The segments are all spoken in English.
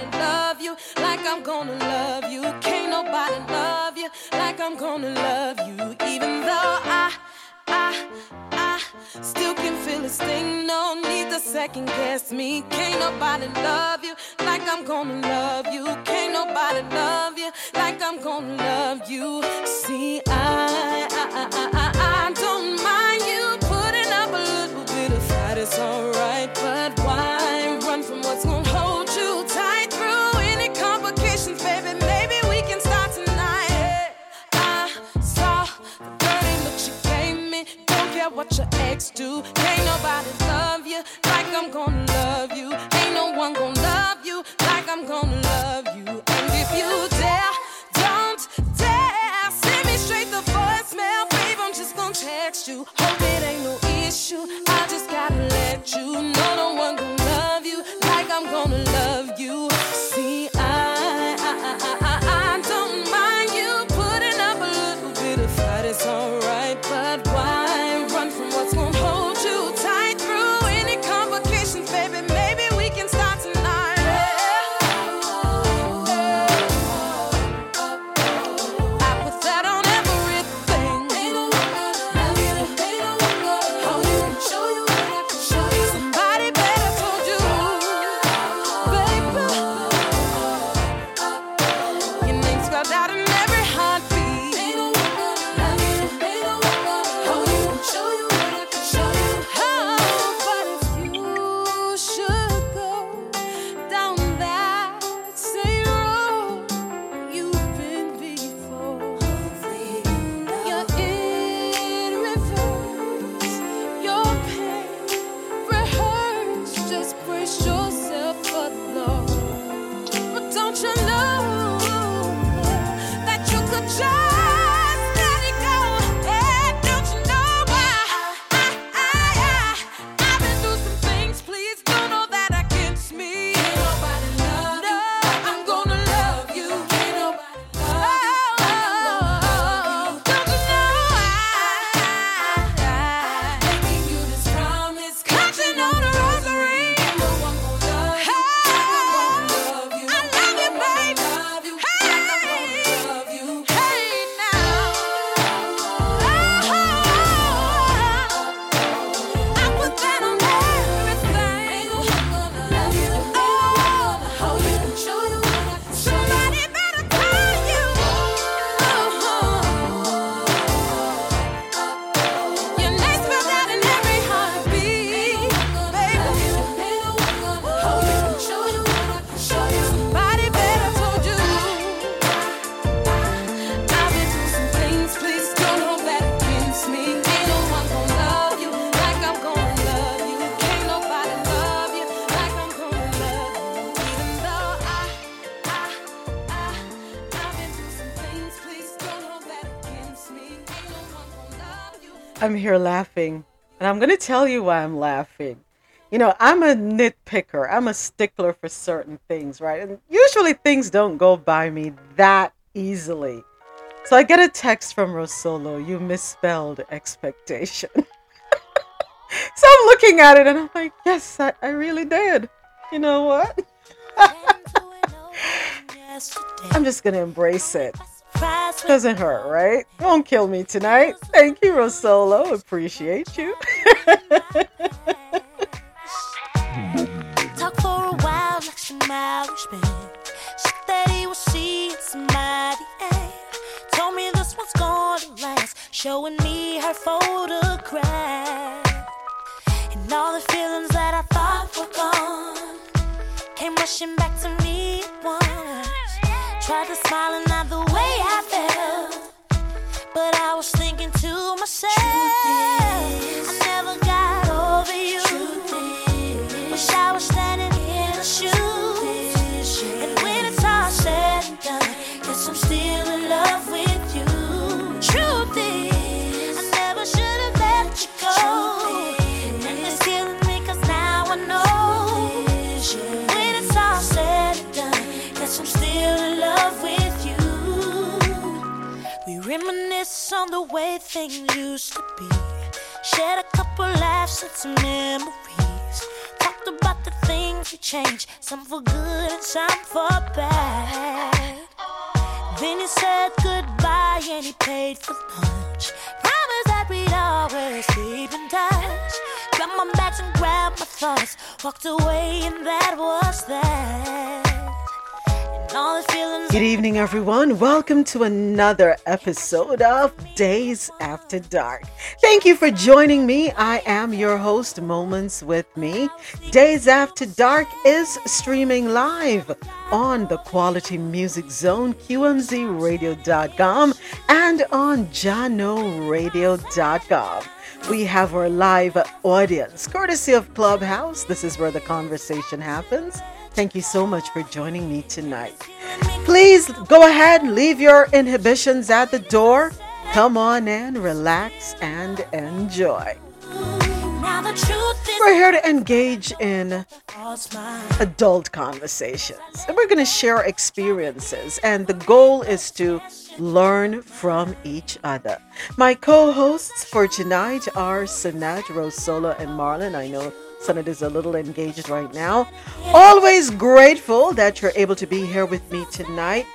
nobody love you like I'm gonna love you. Can't nobody love you like I'm gonna love you. Even though I, I, I still can feel a sting. No need to second guess me. Can't nobody love you like I'm gonna love you. Can't nobody love you like I'm gonna love you. See, I, I, I, I, I don't mind you putting up a little bit of fight. It's alright, but What your ex do. Can't nobody love you like I'm gonna love you. Ain't no one gonna love you like I'm gonna love you. And if you dare, don't dare send me straight the voicemail, babe. I'm just gonna text you. Here laughing, and I'm going to tell you why I'm laughing. You know, I'm a nitpicker. I'm a stickler for certain things, right? And usually things don't go by me that easily. So I get a text from Rosolo, you misspelled expectation. so I'm looking at it and I'm like, yes, I, I really did. You know what? I'm just going to embrace it. Doesn't hurt, right? Won't kill me tonight. Thank you, Rosolo. Appreciate you. Talk for a while like some he told me this one's gonna last. Showing me her photograph and all the feelings that I thought were gone came rushing back to me once. Tried to smile and not the way I but I was thinking to myself, I never on the way things used to be. Shared a couple laughs and some memories. Talked about the things she changed, some for good and some for bad. Then he said goodbye and he paid for lunch. Promised that we'd always keep in touch. Grabbed my bags and grabbed my thoughts, walked away and that was that. Good evening, everyone. Welcome to another episode of Dayz After Dark. Thank you for joining me. I am your host, Moments with Me. Dayz After Dark is streaming live on the Quality Music Zone, QMZRadio.com, and on JanoRadio.com. We have our live audience, courtesy of Clubhouse. This is where the conversation happens. Thank you so much for joining me tonight. Please go ahead and leave your inhibitions at the door. Come on in, relax, and enjoy. We're here to engage in adult conversations. And we're going to share experiences. And the goal is to learn from each other. My co hosts for tonight are Sanat, Rosola, and Marlon. I know Sanat is a little engaged right now. Always grateful that you're able to be here with me tonight.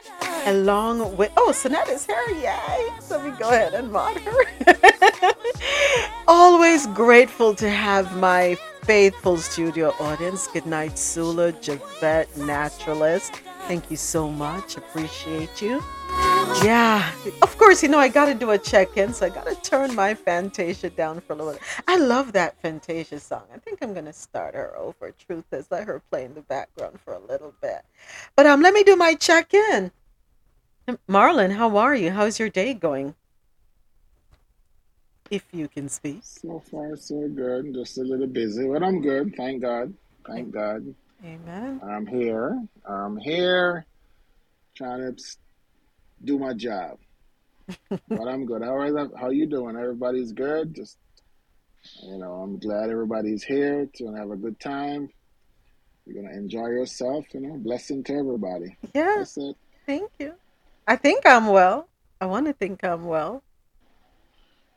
Along with, oh, Sanat is here, yay! So we go ahead and mod her. Always grateful to have my faithful studio audience. Good night, Sula, Javette, Naturalist. Thank you so much. Appreciate you. Yeah, of course, you know, I got to do a check in, so I got to turn my Fantasia down for a little bit. I love that Fantasia song. I think I'm going to start her over. Truth is, let her play in the background for a little bit. But um, let me do my check in. Marlon, how are you? How's your day going? If you can speak. So far, so good. Just a little busy, but I'm good. Thank God. Thank God. Amen. I'm here. I'm here trying to do my job. but I'm good. How are how you doing? Everybody's good. Just you know, I'm glad everybody's here to have a good time. You're gonna enjoy yourself. You know, blessing to everybody. Yeah, That's it. thank you. I think I'm well. I want to think I'm well.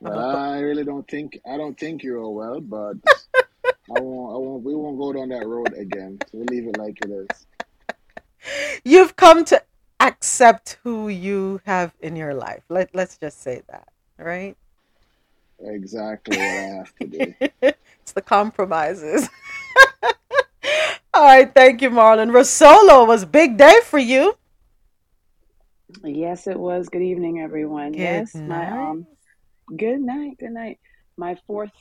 Well, I really don't think I don't think you're all well, but I won't. I won't. We won't go down that road again. So we'll leave it like it is. You've come to accept who you have in your life. Let Let's just say that, right? Exactly what I have to do. it's the compromises. All right, thank you, Marlon. Rosolo was big day for you. Yes, it was. Good evening, everyone. Good yes, night. my um, good night, good night. My fourth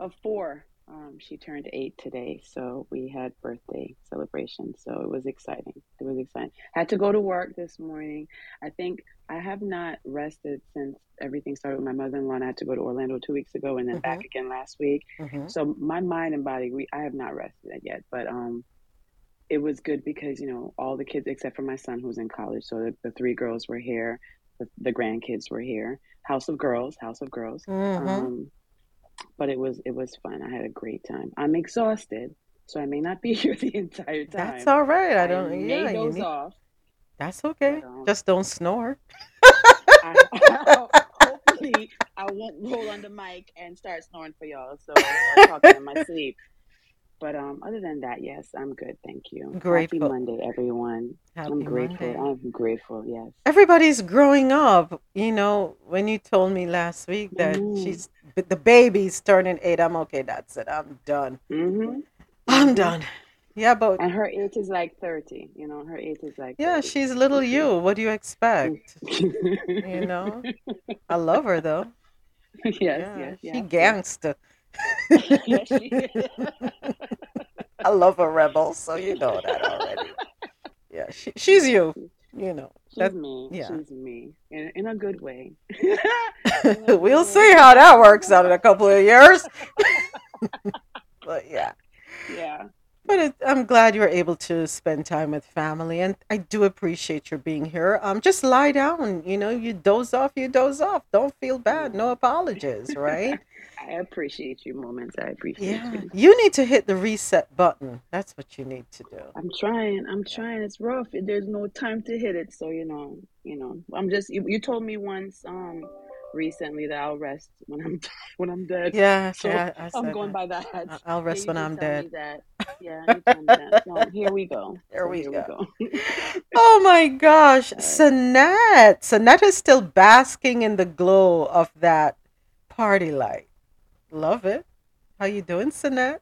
of four. Um, she turned eight today, so we had birthday celebration. So it was exciting. It was exciting. Had to go to work this morning. I think I have not rested since everything started with my mother-in-law. And I had to go to Orlando two weeks ago, and then back again last week. Mhm. So my mind and body, we I have not rested yet, but um, it was good because you know all the kids except for my son who's in college. So the, the three girls were here, the, the grandkids were here. House of girls, house of girls. Mhm. Um, but it was it was fun. I had a great time. I'm exhausted, so I may not be here the entire time. That's all right. I don't. may yeah, you doze need- off. that's okay. but, um, Just don't snore. I, hopefully, I won't roll on the mic and start snoring for y'all. So or talking in my sleep. But um, other than that, yes, I'm good. Thank you. Grateful. Happy Monday, everyone. Happy I'm grateful. Monday. I'm grateful. Yes. Everybody's growing up. You know, when you told me last week that Mhm. she's the baby's turning eight, I'm okay. That's it. I'm done. hmm I'm Mhm. done. Yeah, but And her age is like 30. You know, her age is like. yeah, 30. she's little you. What do you expect? You know, I love her though. yes, yeah, yes, she yes. gangster. yes, she is. I love a rebel, so you know that already. Yeah, she, she's you. You know. She's That, me. yeah. She's me. In, in a good way. A we'll way. see how that works out in a couple of years. but yeah. Yeah. But it, I'm glad you were able to spend time with family, and I do appreciate your being here. Um, just lie down. You know, you doze off, you doze off. Don't feel bad. No apologies, right? I appreciate you, moments. I appreciate yeah. you. You need to hit the reset button. That's what you need to do. I'm trying. I'm trying. It's rough. There's no time to hit it. So you know, you know. I'm just. You, you told me once. Um, recently that I'll rest when I'm when I'm dead. Yeah, So yeah, I I'm said going that. by that. I'll rest when I'm dead. Yeah, you told that. So here we go. There So we here go. we go. Oh my gosh. Sanette. Sanette is still basking in the glow of that party light. Love it. How you doing, Sanette?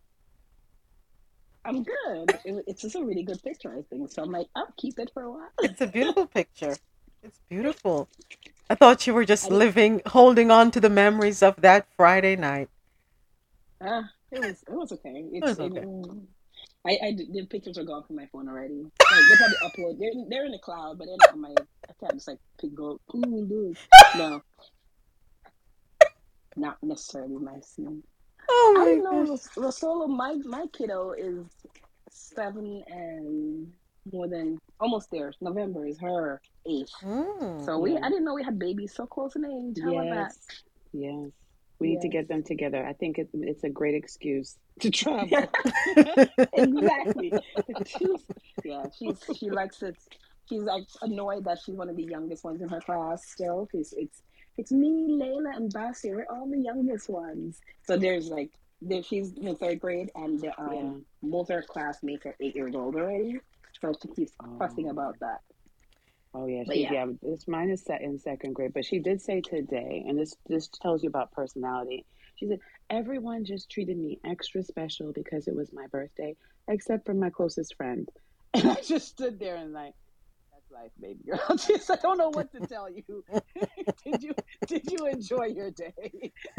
I'm good. It, it's just a really good picture, I think. So I'm like, I'll keep it for a while. It's a beautiful picture. It's beautiful. I thought you were just living, holding on to the memories of that Friday night. uh, it was it was okay. It was okay. mm, I, I the pictures are gone from my phone already. Like they probably upload. They're they're in the cloud, but they're not on my. I can't just like pick go. Ooh, look. No, not necessarily my scene. Oh I my didn't know gosh. Ros- Rosolo. My my kiddo is seven and more than almost there. November is her eighth. Mm. So we. I didn't know we had babies so close in age. How? Yes. Yes. We need to get them together. I think it, it's a great excuse to travel. exactly. She's, yeah, she's she likes it. She's like annoyed that she's one of the youngest ones in her class still. Cause it's it's me, Layla, and Basi. We're all the youngest ones. So there's like there, she's in third grade, and the, um, Yeah. most of her classmates are eight years old already. So she keeps fussing Oh. about that. Oh yeah, she yeah, yeah. This mine is set in second grade, but she did say today, and this this tells you about personality. She said everyone just treated me extra special because it was my birthday, except for my closest friend. And I just stood there and like, life, baby girl. Just I don't know what to tell you. did you did you enjoy your day?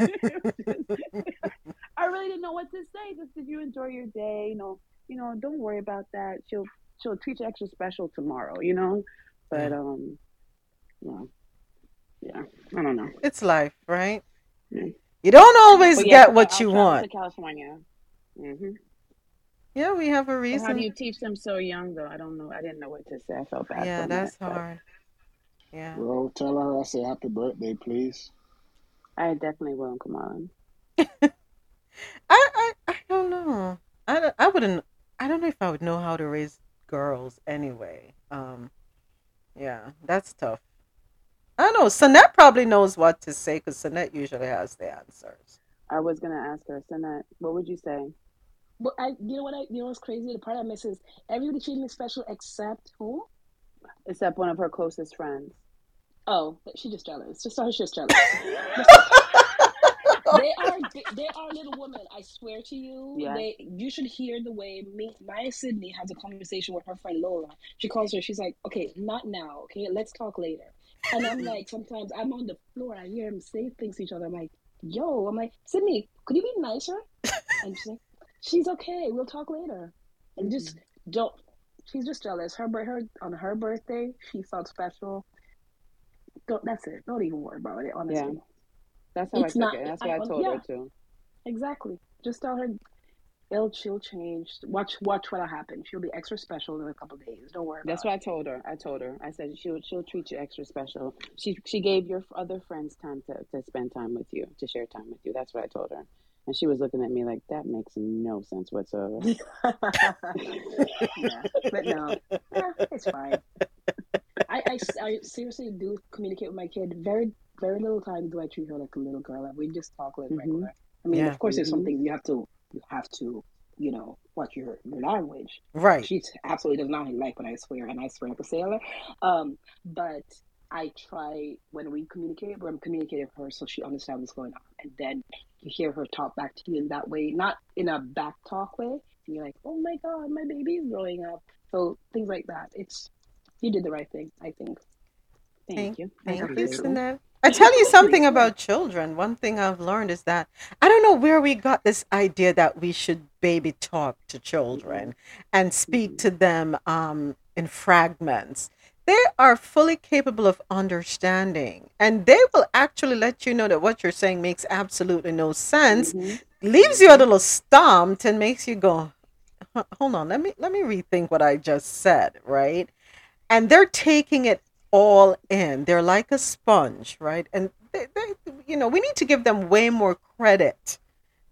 I really didn't know what to say. Just did you enjoy your day? You know, you know, don't worry about that. She'll she'll treat you extra special tomorrow. You know, but Yeah. um, yeah, yeah. I don't know. It's life, right? Yeah. You don't always yeah, get what I'll you want. California. hmm Yeah, we have a So how do reason. you teach them so young though? I don't know. I didn't know what to say. I felt bad Yeah, that's that, but hard. Yeah. Bro, tell her I say happy birthday, please. I definitely will, Kamala. I, I I don't know. I, don't- I wouldn't. I don't know if I would know how to raise girls anyway. Um, yeah, that's tough. I don't know. Sanette probably knows what to say because Sanette usually has the answers. I was gonna ask her, Sanat, what would you say? But I you know what I you know what's crazy? The part I miss is everybody treated me special except who? Except one of her closest friends. Oh, she just jealous. Just her, she's jealous. they are they are little women. I swear to you. Yeah. They you should hear the way me Maya Sydney has a conversation with her friend Lola. She calls her. She's like, okay, not now. Okay, let's talk later. And I'm like, sometimes I'm on the floor. I hear them say things to each other. I'm like, yo. I'm like, Sydney, could you be nicer? And she's like, she's okay. We'll talk later. And just mm-hmm. don't. She's just jealous. Her her on her birthday, she felt special. Don't. That's it. Don't even worry about it. Honestly. Yeah. That's how It's I took not- it. That's I- what I told yeah. her too. Exactly. Just tell her it'll she'll change. Watch watch what'll happen. She'll be extra special in a couple days. Don't worry That's what I told her. I told her. I said she'll she'll treat you extra special. She she gave your other friends time to, to spend time with you, to share time with you. That's what I told her. And she was looking at me like that makes no sense whatsoever. yeah. But no. Yeah, it's fine. I, I, I seriously do communicate with my kid. Very very little time do I treat her like a little girl. Like, we just talk like Mhm. regular. I mean, Yeah. of course, there's Mhm. something you have to you have to you know watch your your language. Right. She absolutely does not like when I swear, and I swear like a sailor. Um, but I try when we communicate, when I'm communicating with her, so she understands what's going on, and then you hear her talk back to you in that way, not in a back talk way. And you're like, "Oh my god, my baby's growing up." So things like that. It's you did the right thing, I think. Thank you. I Thank you, appreciate I tell you something about children. One thing I've learned is that I don't know where we got this idea that we should baby talk to children and speak to them um, in fragments. They are fully capable of understanding, and they will actually let you know that what you're saying makes absolutely no sense, Mhm. leaves you a little stumped, and makes you go, "Hold on, let me let me rethink what I just said." Right? and they're taking it all in. They're like a sponge, right? And they, they, you know, we need to give them way more credit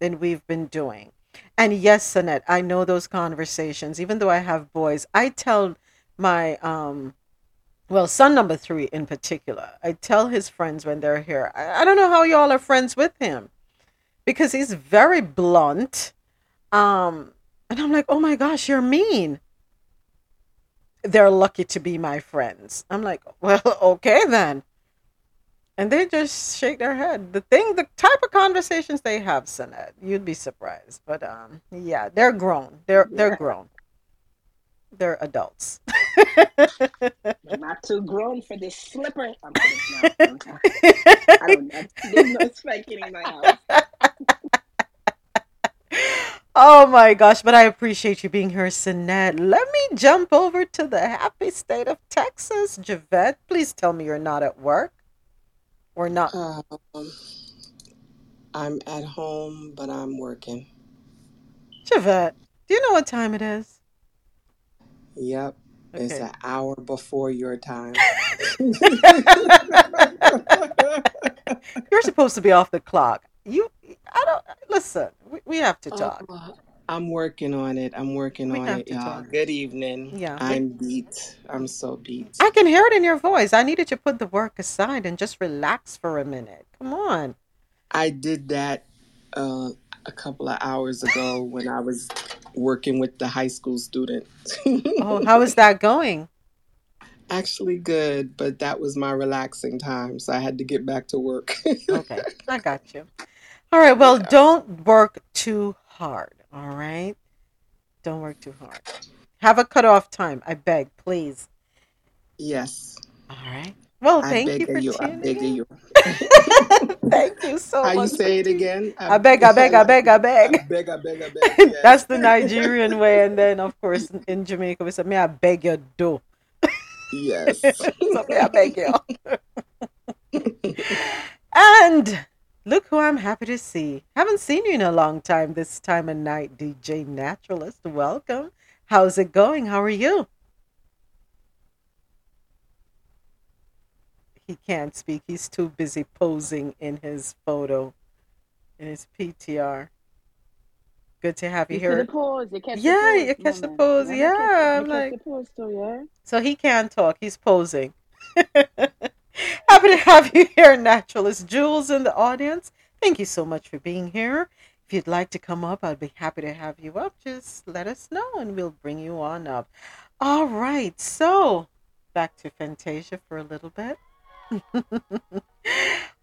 than we've been doing. And yes, Annette, I know those conversations. Even though I have boys, I tell my um well, son number three in particular, I tell his friends when they're here, I, I don't know how y'all are friends with him because he's very blunt. Um, and I'm like, oh my gosh, you're mean. They're lucky to be my friends. I'm like, well, okay then. And they just shake their head. The thing, the type of conversations they have, Sinette, you'd be surprised. But um, yeah, they're grown. They're they're grown. They're adults. Not too grown for this slipper. I'm kidding. No, I don't know. There's no spanking in my house. Oh my gosh, but I appreciate you being here, Sinette. Let me jump over to the happy state of Texas. Javette, please tell me you're not at work. Or not. Um, I'm at home, but I'm working. Javette, do you know what time it is? Yep, it's an hour before your time. You're supposed to be off the clock. You, I don't, listen, we, we have to Oh, talk. I'm working on it. I'm working We on it, y'all. talk. Good evening. Yeah. I'm beat. I'm so beat. I can hear it in your voice. I needed to put the work aside and just relax for a minute. Come on. I did that uh, a couple of hours ago when I was working with the high school students. Oh, how is that going? Actually, good, but that was my relaxing time, so I had to get back to work. Okay, I got you. All right, well, Yeah. don't work too hard. All right? Don't work too hard. Have a cutoff time. I beg, please. Yes, All right. Well, I thank you for you. I beg you. Thank you so much. How you say it again? I beg, I beg, I beg, I I beg. beg, I beg, I beg. Yes. That's the Nigerian way. And then, of course, in Jamaica, we say, May I beg your do. Yes. so, may I beg you. and look who I'm happy to see. Haven't seen you in a long time this time of night, DJ Naturalist. Welcome. How's it going? How are you? He can't speak. He's too busy posing in his photo, in his PTR. Good to have you You here. pose. You catch Yeah, the you pose, catch the pose. Yeah, Yeah, I'm like, the pose too, yeah. so he can't talk. He's posing. Happy to have you here, Naturalist Jules, in the audience. Thank you so much for being here. If you'd like to come up, I'd be happy to have you up. Just let us know and we'll bring you on up. All right, so back to Fantasia for a little bit.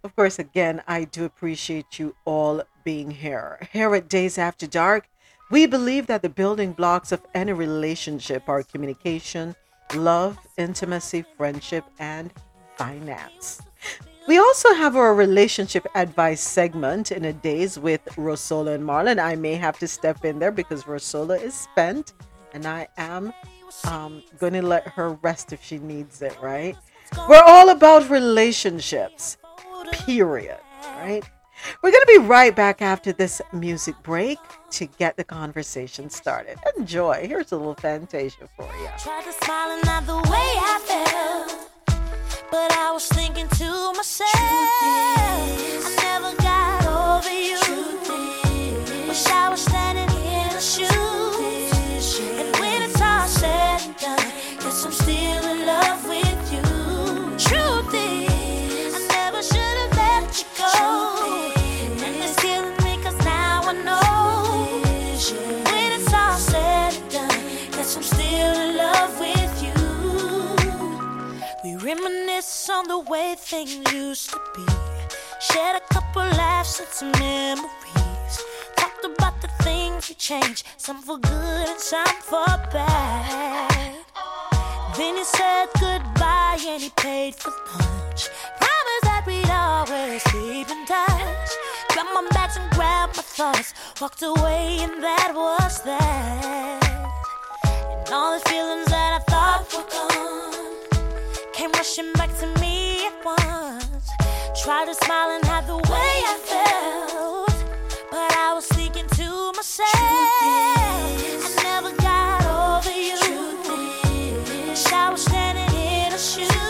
Of course, again, I do appreciate you all being here. Here at Dayz After Dark, we believe that the building blocks of any relationship are communication, love, intimacy, friendship, and finance. We also have our relationship advice segment in a days with Rosola and Marlon. I may have to step in there because Rosola is spent and I am um, going to let her rest if she needs it, right? We're all about relationships, period, right? We're going to be right back after this music break to get the conversation started. Enjoy. Here's a little Fantasia for you. To smile and not the way I felt. But I was thinking to myself, I never got over you. Wish I was standing in the shoes. On the way things used to be. Shared a couple laughs and some memories. Talked about the things we changed, some for good and some for bad. Then he said goodbye and he paid for lunch. Promised that we'd always keep in touch. Grabbed my bags and grabbed my thoughts. Walked away and that was that. And all the feelings that I thought were gone rushing back to me at once. Tried to smile and hide the way I felt, but I was thinking to myself, I never got over you. Wish I was standing in her shoes,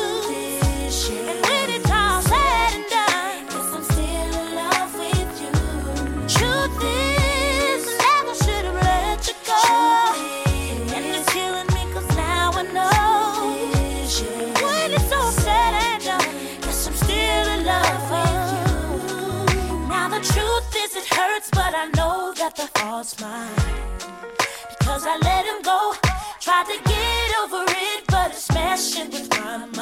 that the false mine. Because I let him go. Tried to get over it, but it's messing with my mind.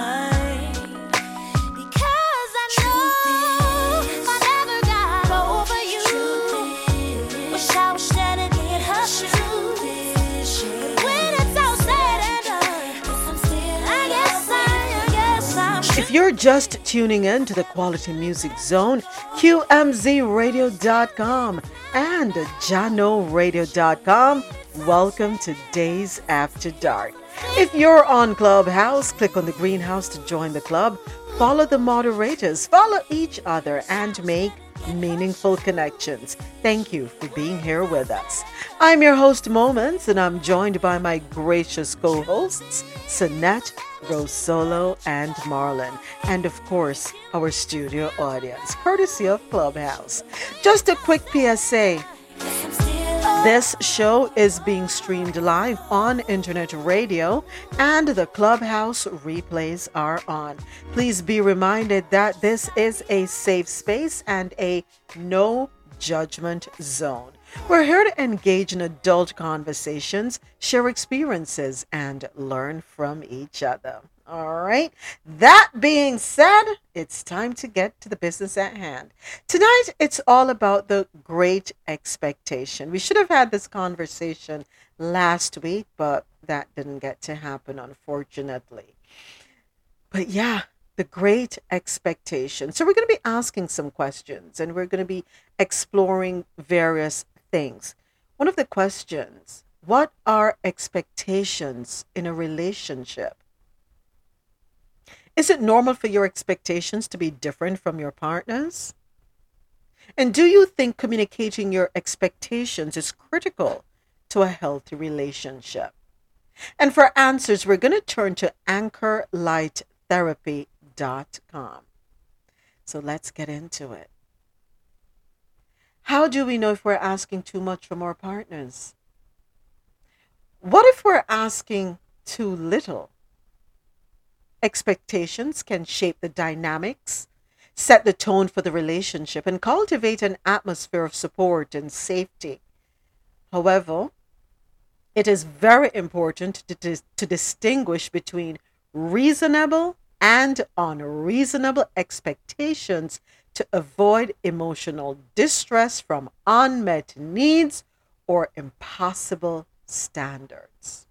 Just tuning in to the Quality Music Zone, QMZRadio.com and JanoRadio.com, welcome to Dayz After Dark. If you're on Clubhouse, click on the greenhouse to join the club, follow the moderators, follow each other, and make meaningful connections. Thank you for being here with us. I'm your host, Moments, and I'm joined by my gracious co hosts, Sinette, Rosolo, and Marlon, and of course, our studio audience, courtesy of Clubhouse. Just a quick PSA. This show is being streamed live on internet radio and the clubhouse replays are on. Please be reminded that this is a safe space and a no judgment zone. We're here to engage in adult conversations, share experiences, and learn from each other. All right. That being said, it's time to get to the business at hand. Tonight, it's all about the great expectation. We should have had this conversation last week, but that didn't get to happen, unfortunately. But yeah, the great expectation. So, we're going to be asking some questions and we're going to be exploring various things. One of the questions what are expectations in a relationship? Is it normal for your expectations to be different from your partner's? And do you think communicating your expectations is critical to a healthy relationship? And for answers, we're going to turn to anchorlighttherapy.com. So let's get into it. How do we know if we're asking too much from our partners? What if we're asking too little? Expectations can shape the dynamics, set the tone for the relationship, and cultivate an atmosphere of support and safety. However, it is very important to, dis- to distinguish between reasonable and unreasonable expectations to avoid emotional distress from unmet needs or impossible standards.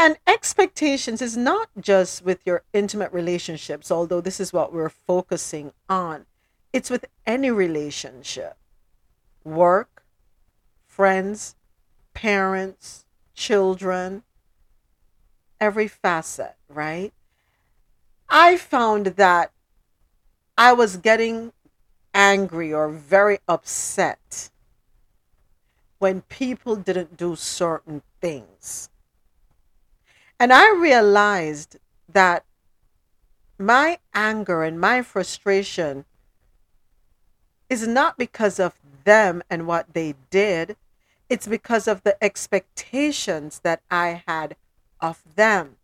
And expectations is not just with your intimate relationships, although this is what we're focusing on. It's with any relationship work, friends, parents, children, every facet, right? I found that I was getting angry or very upset when people didn't do certain things. And I realized that my anger and my frustration is not because of them and what they did, it's because of the expectations that I had of them.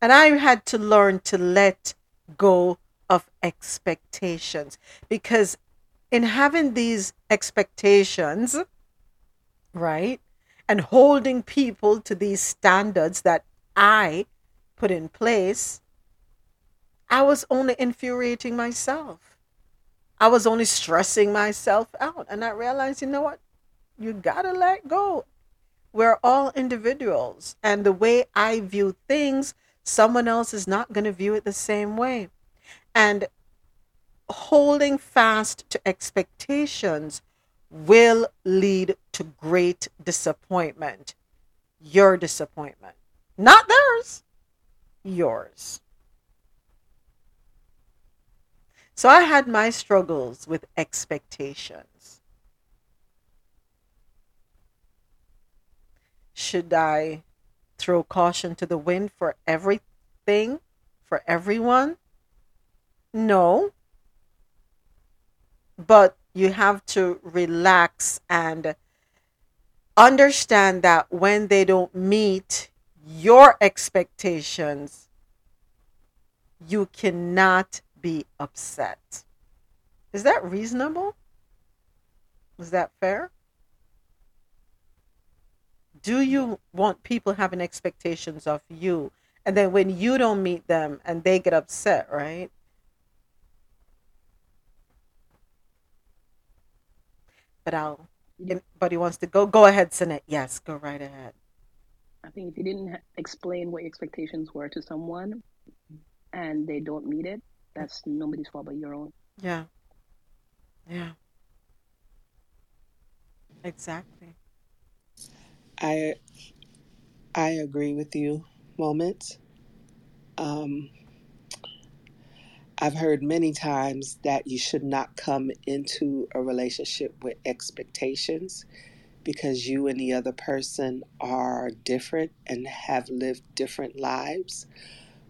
And I had to learn to let go of expectations because in having these expectations, right, and holding people to these standards that I put in place, I was only infuriating myself. I was only stressing myself out. And I realized, you know what? You gotta let go. We're all individuals. And the way I view things, someone else is not gonna view it the same way. And holding fast to expectations will lead to great disappointment. Your disappointment, not theirs, yours. So I had my struggles with expectations. Should I throw caution to the wind for everything, for everyone? No. But you have to relax and understand that when they don't meet your expectations, you cannot be upset. Is that reasonable? Is that fair? Do you want people having expectations of you? And then when you don't meet them and they get upset, right? But I'll, anybody wants to go, go ahead, Sinette. Yes, go right ahead. I think if you didn't explain what your expectations were to someone and they don't meet it, that's nobody's fault but your own. Yeah. Yeah. Exactly. I I agree with you. Moments. Um, I've heard many times that you should not come into a relationship with expectations because you and the other person are different and have lived different lives.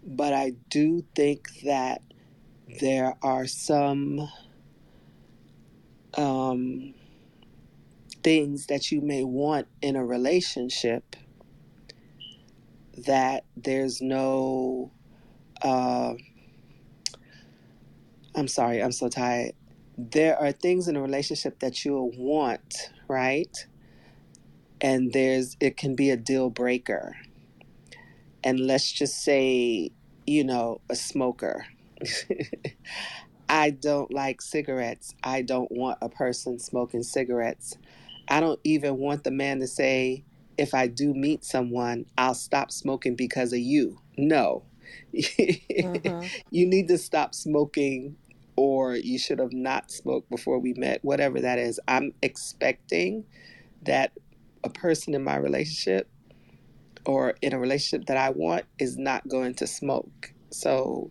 But I do think that there are some um, things that you may want in a relationship that there's no uh, I'm sorry, I'm so tired. There are things in a relationship that you'll want, right? And there's it can be a deal breaker. And let's just say, you know, a smoker. I don't like cigarettes. I don't want a person smoking cigarettes. I don't even want the man to say, if I do meet someone, I'll stop smoking because of you. No. Mm-hmm. you need to stop smoking or you should have not smoked before we met, whatever that is. I'm expecting that a person in my relationship or in a relationship that I want is not going to smoke. So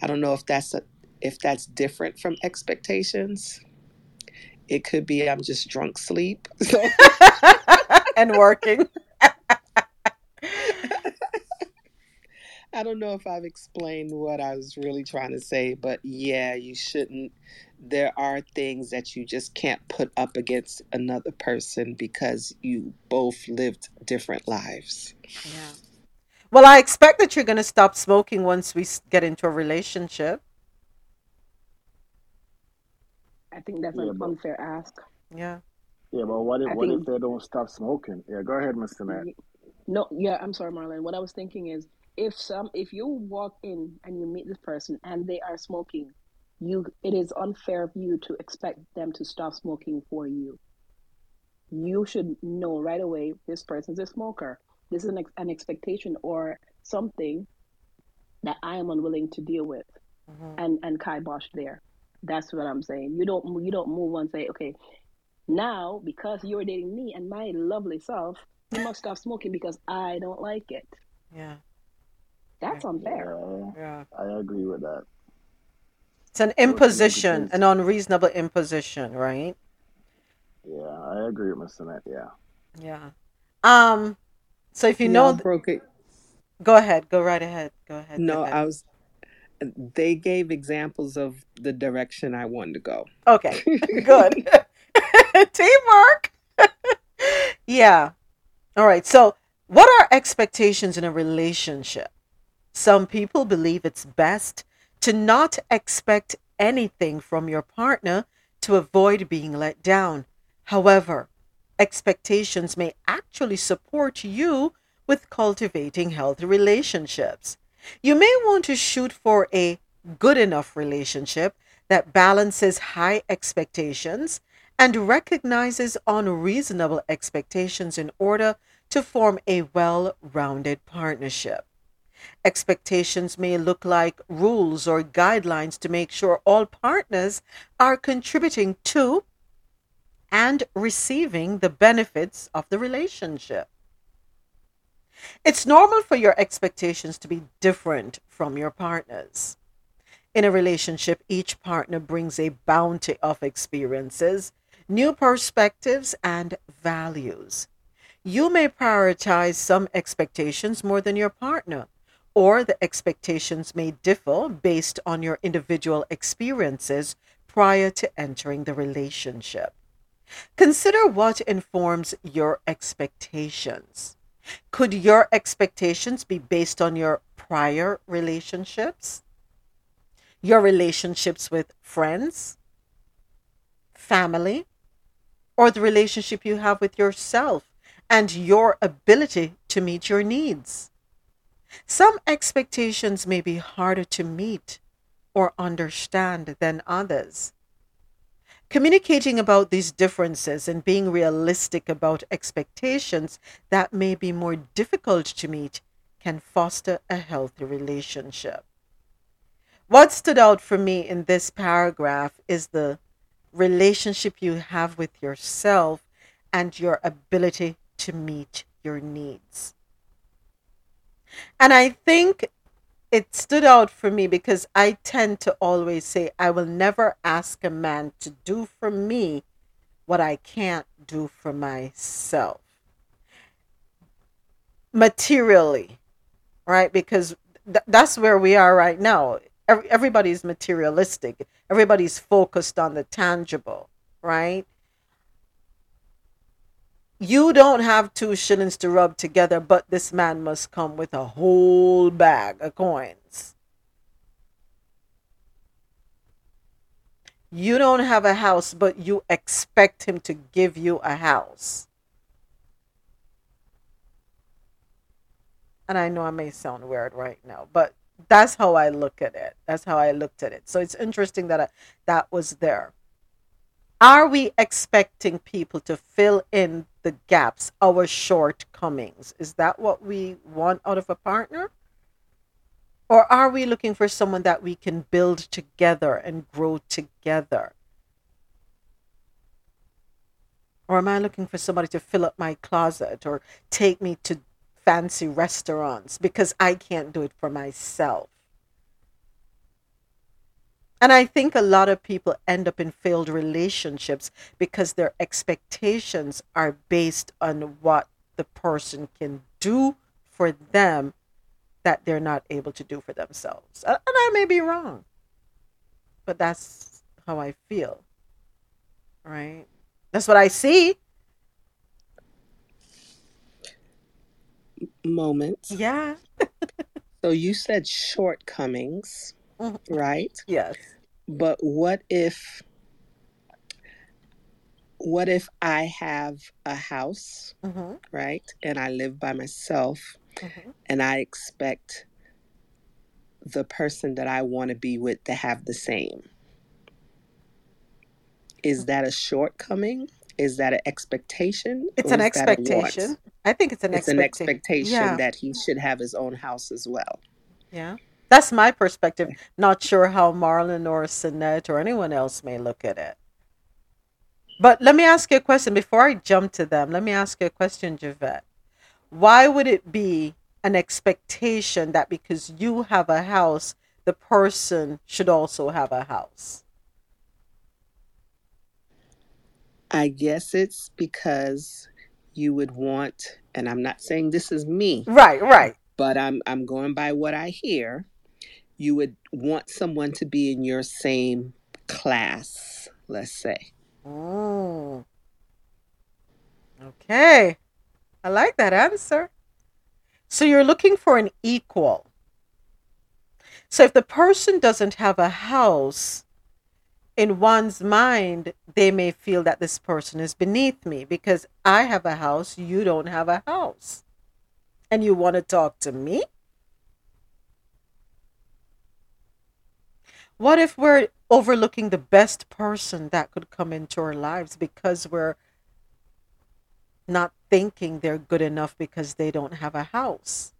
I don't know if that's a if that's different from expectations. It could be I'm just drunk sleep. So and working. I don't know if I've explained what I was really trying to say, but yeah, you shouldn't. There are things that you just can't put up against another person because you both lived different lives. Yeah. Well, I expect that you're going to stop smoking once we get into a relationship. I think that's Yeah, an but unfair ask. Yeah. yeah, but what if I what if they don't stop smoking? Yeah, go ahead, Mr. Net. y- no, yeah, I'm sorry, Marlon. What I was thinking is if some if you walk in and you meet this person and they are smoking, you it is unfair of you to expect them to stop smoking for you. You should know right away this person's a smoker. This is an, ex- an expectation or something that I am unwilling to deal with hmm and and kibosh there. That's what I'm saying. You don't you don't move on and say, okay, now because you're dating me and my lovely self, you must stop smoking because I don't like it. Yeah. That's unfair. Yeah, Yeah. I agree with that. It's an Those are maybe imposition, an unreasonable imposition, right? Yeah, I agree with Mr. Net. Yeah. Yeah. Um. So if you Y'all know, th- broke it. go ahead. Go right ahead. Go ahead. Go No, ahead. I was. They gave examples of the direction I wanted to go. Okay. Good. Teamwork. yeah. All right. So, what are expectations in a relationship? Some people believe it's best to not expect anything from your partner to avoid being let down. However, expectations may actually support you with cultivating healthy relationships. You may want to shoot for a good enough relationship that balances high expectations and recognizes unreasonable expectations in order to form a well rounded partnership. Expectations may look like rules or guidelines to make sure all partners are contributing to and receiving the benefits of the relationship. It's normal for your expectations to be different from your partner's. In a relationship, each partner brings a bounty of experiences, new perspectives, and values. You may prioritize some expectations more than your partner, or the expectations may differ based on your individual experiences prior to entering the relationship. Consider what informs your expectations. Could your expectations be based on your prior relationships? Your relationships with friends, family, or the relationship you have with yourself and your ability to meet your needs. Some expectations may be harder to meet or understand than others. Communicating about these differences and being realistic about expectations that may be more difficult to meet can foster a healthy relationship. What stood out for me in this paragraph is the relationship you have with yourself and your ability to meet your needs. And I think it stood out for me because I tend to always say, I will never ask a man to do for me what I can't do for myself. Materially, right? Because th- that's where we are right now. Every- everybody's materialistic, everybody's focused on the tangible, right? You don't have two shillings to rub together, but this man must come with a whole bag of coins. You don't have a house, but you expect him to give you a house. And I know I may sound weird right now, but that's how I look at it. That's how I looked at it. So it's interesting that I, that was there. Are we expecting people to fill in the gaps, our shortcomings? Is that what we want out of a partner? Or are we looking for someone that we can build together and grow together? Or am I looking for somebody to fill up my closet or take me to fancy restaurants because I can't do it for myself? And I think a lot of people end up in failed relationships because their expectations are based on what the person can do for them that they're not able to do for themselves. And I may be wrong, but that's how I feel. Right? That's what I see. Moments. Yeah. So you said shortcomings, Right? Yes. But what if what if I have a house, hmm right? And I live by myself hmm and I expect the person that I want to be with to have the same. Is that a shortcoming? Is that an expectation? It's an is that a want? expectation. I think it's an It's an expectation. expectation Yeah. that he should have his own house as well. Yeah. That's my perspective. Not sure how Marlon or Sinette or anyone else may look at it. But let me ask you a question before I jump to them. Let me ask you a question, Javette. Why would it be an expectation that because you have a house, the person should also have a house? I guess it's because you would want, and I'm not saying this is me, Right, right. but I'm I'm going by what I hear. You would want someone to be in your same class, let's say. Mm. Okay. I like that answer. So you're looking for an equal. So if the person doesn't have a house, in one's mind, they may feel that this person is beneath me because I have a house, you don't have a house. And you want to talk to me? What if we're overlooking the best person that could come into our lives because we're not thinking they're good enough because they don't have a house?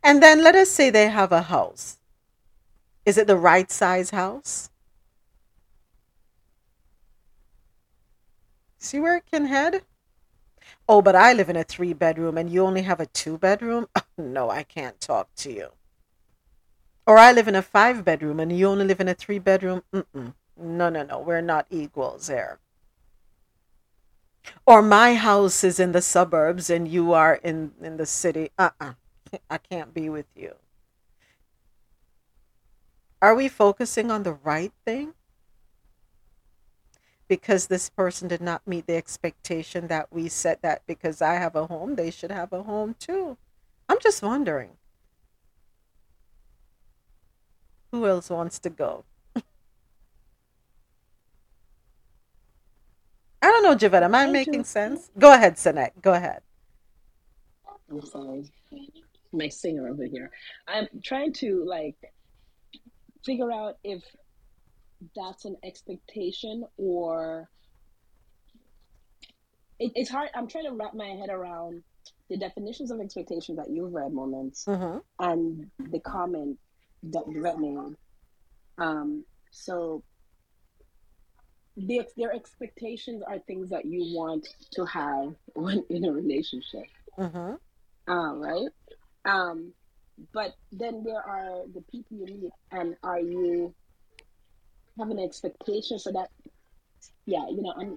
And then let us say they have a house. Is it the right size house? See where it can head? Oh, but I live in a three bedroom and you only have a two bedroom? no, I can't talk to you. Or I live in a five bedroom and you only live in a three bedroom? Mm-mm. No, no, no. We're not equals there. Or my house is in the suburbs and you are in, in the city. Uh-uh. I can't be with you. Are we focusing on the right thing? Because this person did not meet the expectation that we set that because I have a home, they should have a home too. I'm just wondering. Who else wants to go? I don't know, Javette. Am I Thank making you. sense? Go ahead, Sinette. Go ahead. I'm sorry, my singer over here. I'm trying to like figure out if that's an expectation or it, it's hard. I'm trying to wrap my head around the definitions of expectations that you've read, moments, Mm-hmm. and the comment that Yvette made. Um, so the, their expectations are things that you want to have when in a relationship, Mm-hmm. uh, right? Um, but then there are the people you meet, and are you having an expectation for that? Yeah, you know, I'm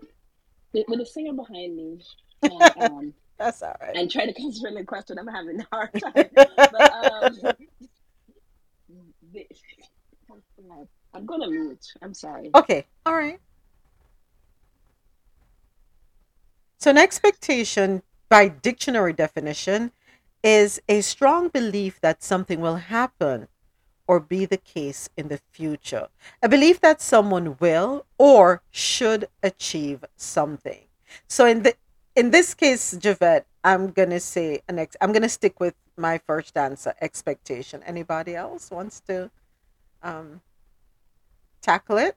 with the singer behind me, and um, That's all right. and try to answer the question. I'm having a hard time, but um, the, I'm gonna mute. I'm sorry. Okay. All right. So, an expectation, by dictionary definition, is a strong belief that something will happen or be the case in the future. A belief that someone will or should achieve something. So, in the in this case, Javette, I'm gonna say an ex- I'm gonna stick with my first answer, expectation. Anybody else wants to um, tackle it?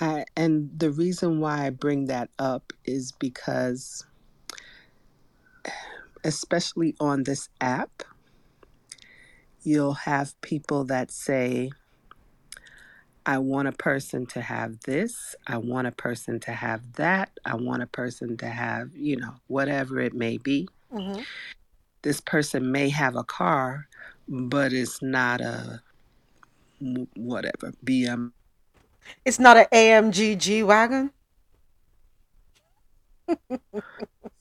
I, and the reason why I bring that up is because, especially on this app, you'll have people that say, I want a person to have this, I want a person to have that, I want a person to have, you know, whatever it may be. Mm-hmm. This person may have a car, but it's not a whatever, BM. It's not an AMG G wagon.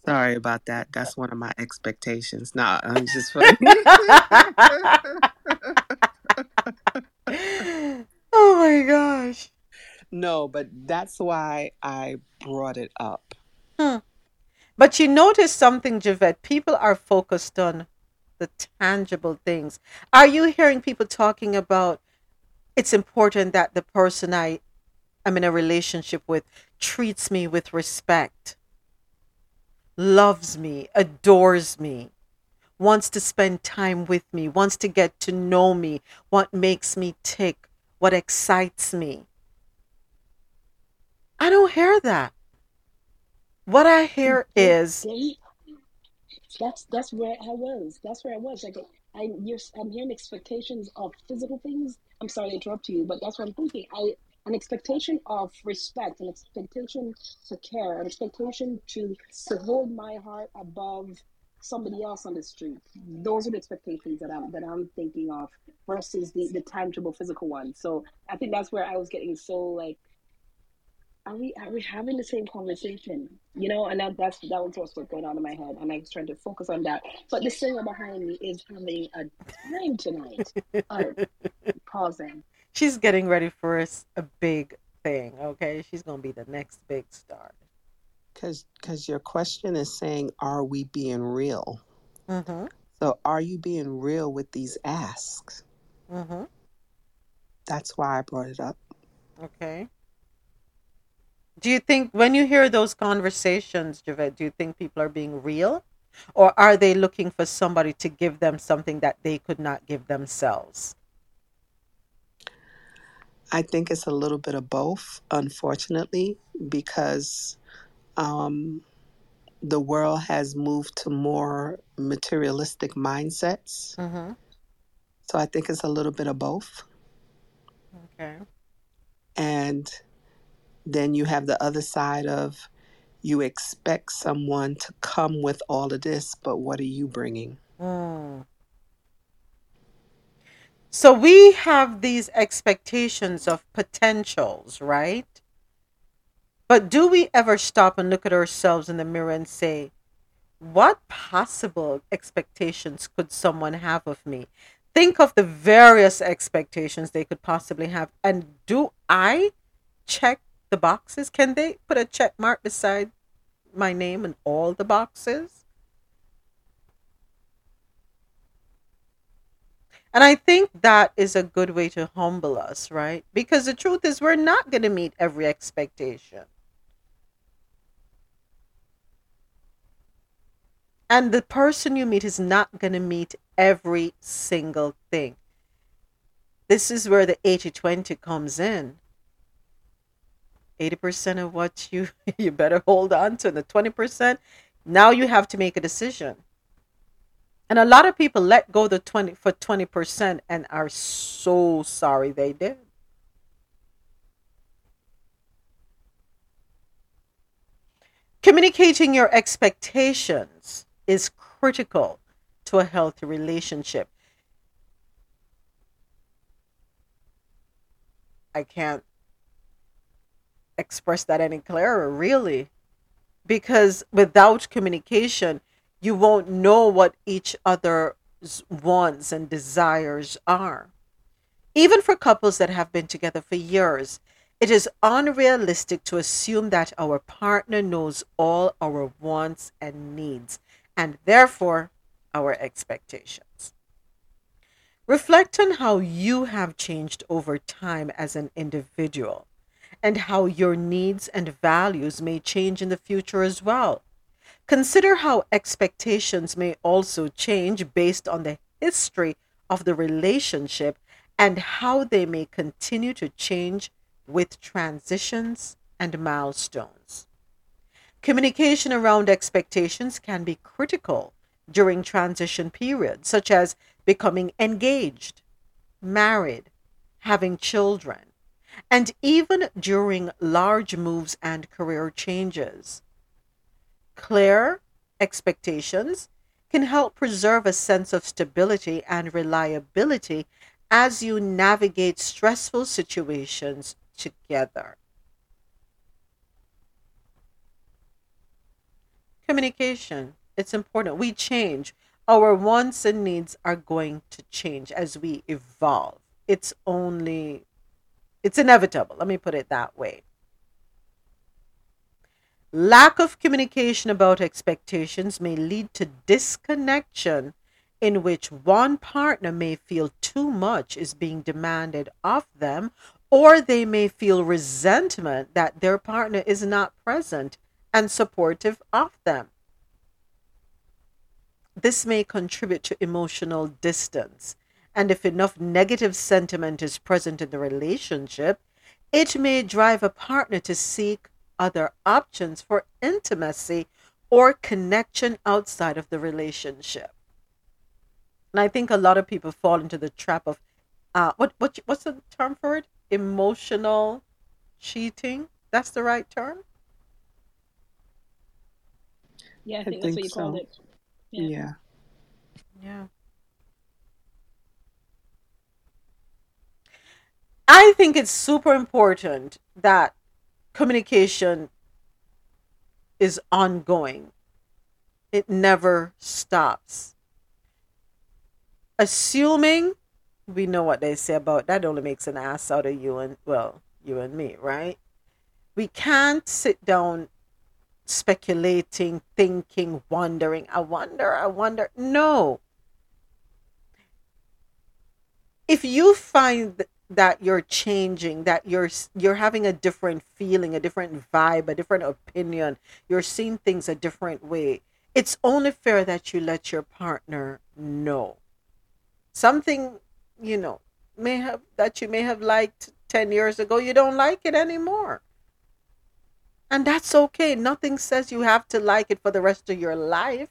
Sorry about that. That's one of my expectations. Nah, I'm just funny. oh my gosh. no, but that's why I brought it up. Hmm. But you notice something, Javette. People are focused on the tangible things. Are you hearing people talking about it's important that the person I am in a relationship with treats me with respect, loves me, adores me, wants to spend time with me, wants to get to know me, what makes me tick, what excites me. I don't hear that. What I hear is, that's that's where I was. That's where I was. Like I, you're, I'm hearing expectations of physical things. I'm sorry to interrupt you, but that's what I'm thinking. I an expectation of respect, an expectation to care, an expectation to to hold my heart above somebody else on the street. Those are the expectations that I'm that I'm thinking of versus the the tangible physical one. So I think that's where I was getting so like are we are we having the same conversation? You know, and that, that's that was what's going on in my head, and I was trying to focus on that. But the singer behind me is having a time tonight. Uh, pausing. she's getting ready for a big thing, okay? She's to be the next big star. Because because your question is saying, are we being real? Mm-hmm. So are you being real with these asks? Mm-hmm. That's why I brought it up. Okay. Do you think when you hear those conversations, Javette, do you think people are being real? Or are they looking for somebody to give them something that they could not give themselves? I think it's a little bit of both, unfortunately, because um, the world has moved to more materialistic mindsets. Mm-hmm. So I think it's a little bit of both. Okay. And then you have the other side of you expect someone to come with all of this, but what are you bringing? Mm. So we have these expectations of potentials, right? But do we ever stop and look at ourselves in the mirror and say, what possible expectations could someone have of me? Think of the various expectations they could possibly have. And do I check the boxes? Can they put a check mark beside my name in all the boxes? And I think that is a good way to humble us, right? Because the truth is, we're not going to meet every expectation. And the person you meet is not going to meet every single thing. This is where the 80 20 comes in. 80% of what you you better hold on to and the 20% now you have to make a decision and a lot of people let go the 20 for 20% and are so sorry they did. Communicating your expectations is critical to a healthy relationship. I can't express that any clearer, really. Because without communication, you won't know what each other's wants and desires are. Even for couples that have been together for years, it is unrealistic to assume that our partner knows all our wants and needs, and therefore our expectations. Reflect on how you have changed over time as an individual and how your needs and values may change in the future as well. Consider how expectations may also change based on the history of the relationship and how they may continue to change with transitions and milestones. Communication around expectations can be critical during transition periods, such as becoming engaged, married, having children, and even during large moves and career changes. Clear expectations can help preserve a sense of stability and reliability as you navigate stressful situations together. Communication, it's important. We change. Our wants and needs are going to change as we evolve. It's only, it's inevitable. Let me put it that way. Lack of communication about expectations may lead to disconnection, in which one partner may feel too much is being demanded of them, or they may feel resentment that their partner is not present and supportive of them. This may contribute to emotional distance, and if enough negative sentiment is present in the relationship, it may drive a partner to seek other options for intimacy or connection outside of the relationship. And I think a lot of people fall into the trap of uh, what what what's the term for it? Emotional cheating. That's the right term. Yeah, I I think that's think what you called so. it. Yeah. Yeah. Yeah. I think it's super important that communication is ongoing. It never stops. Assuming we know what they say about that only makes an ass out of you and well, you and me, right? We can't sit down speculating, thinking, wondering. I wonder, I wonder. No. If you find that you're changing, that you're you're having a different feeling, a different vibe, a different opinion, you're seeing things a different way, it's only fair that you let your partner know. Something, you know, may have that you may have liked 10 years ago, you don't like it anymore. And that's okay. Nothing says you have to like it for the rest of your life.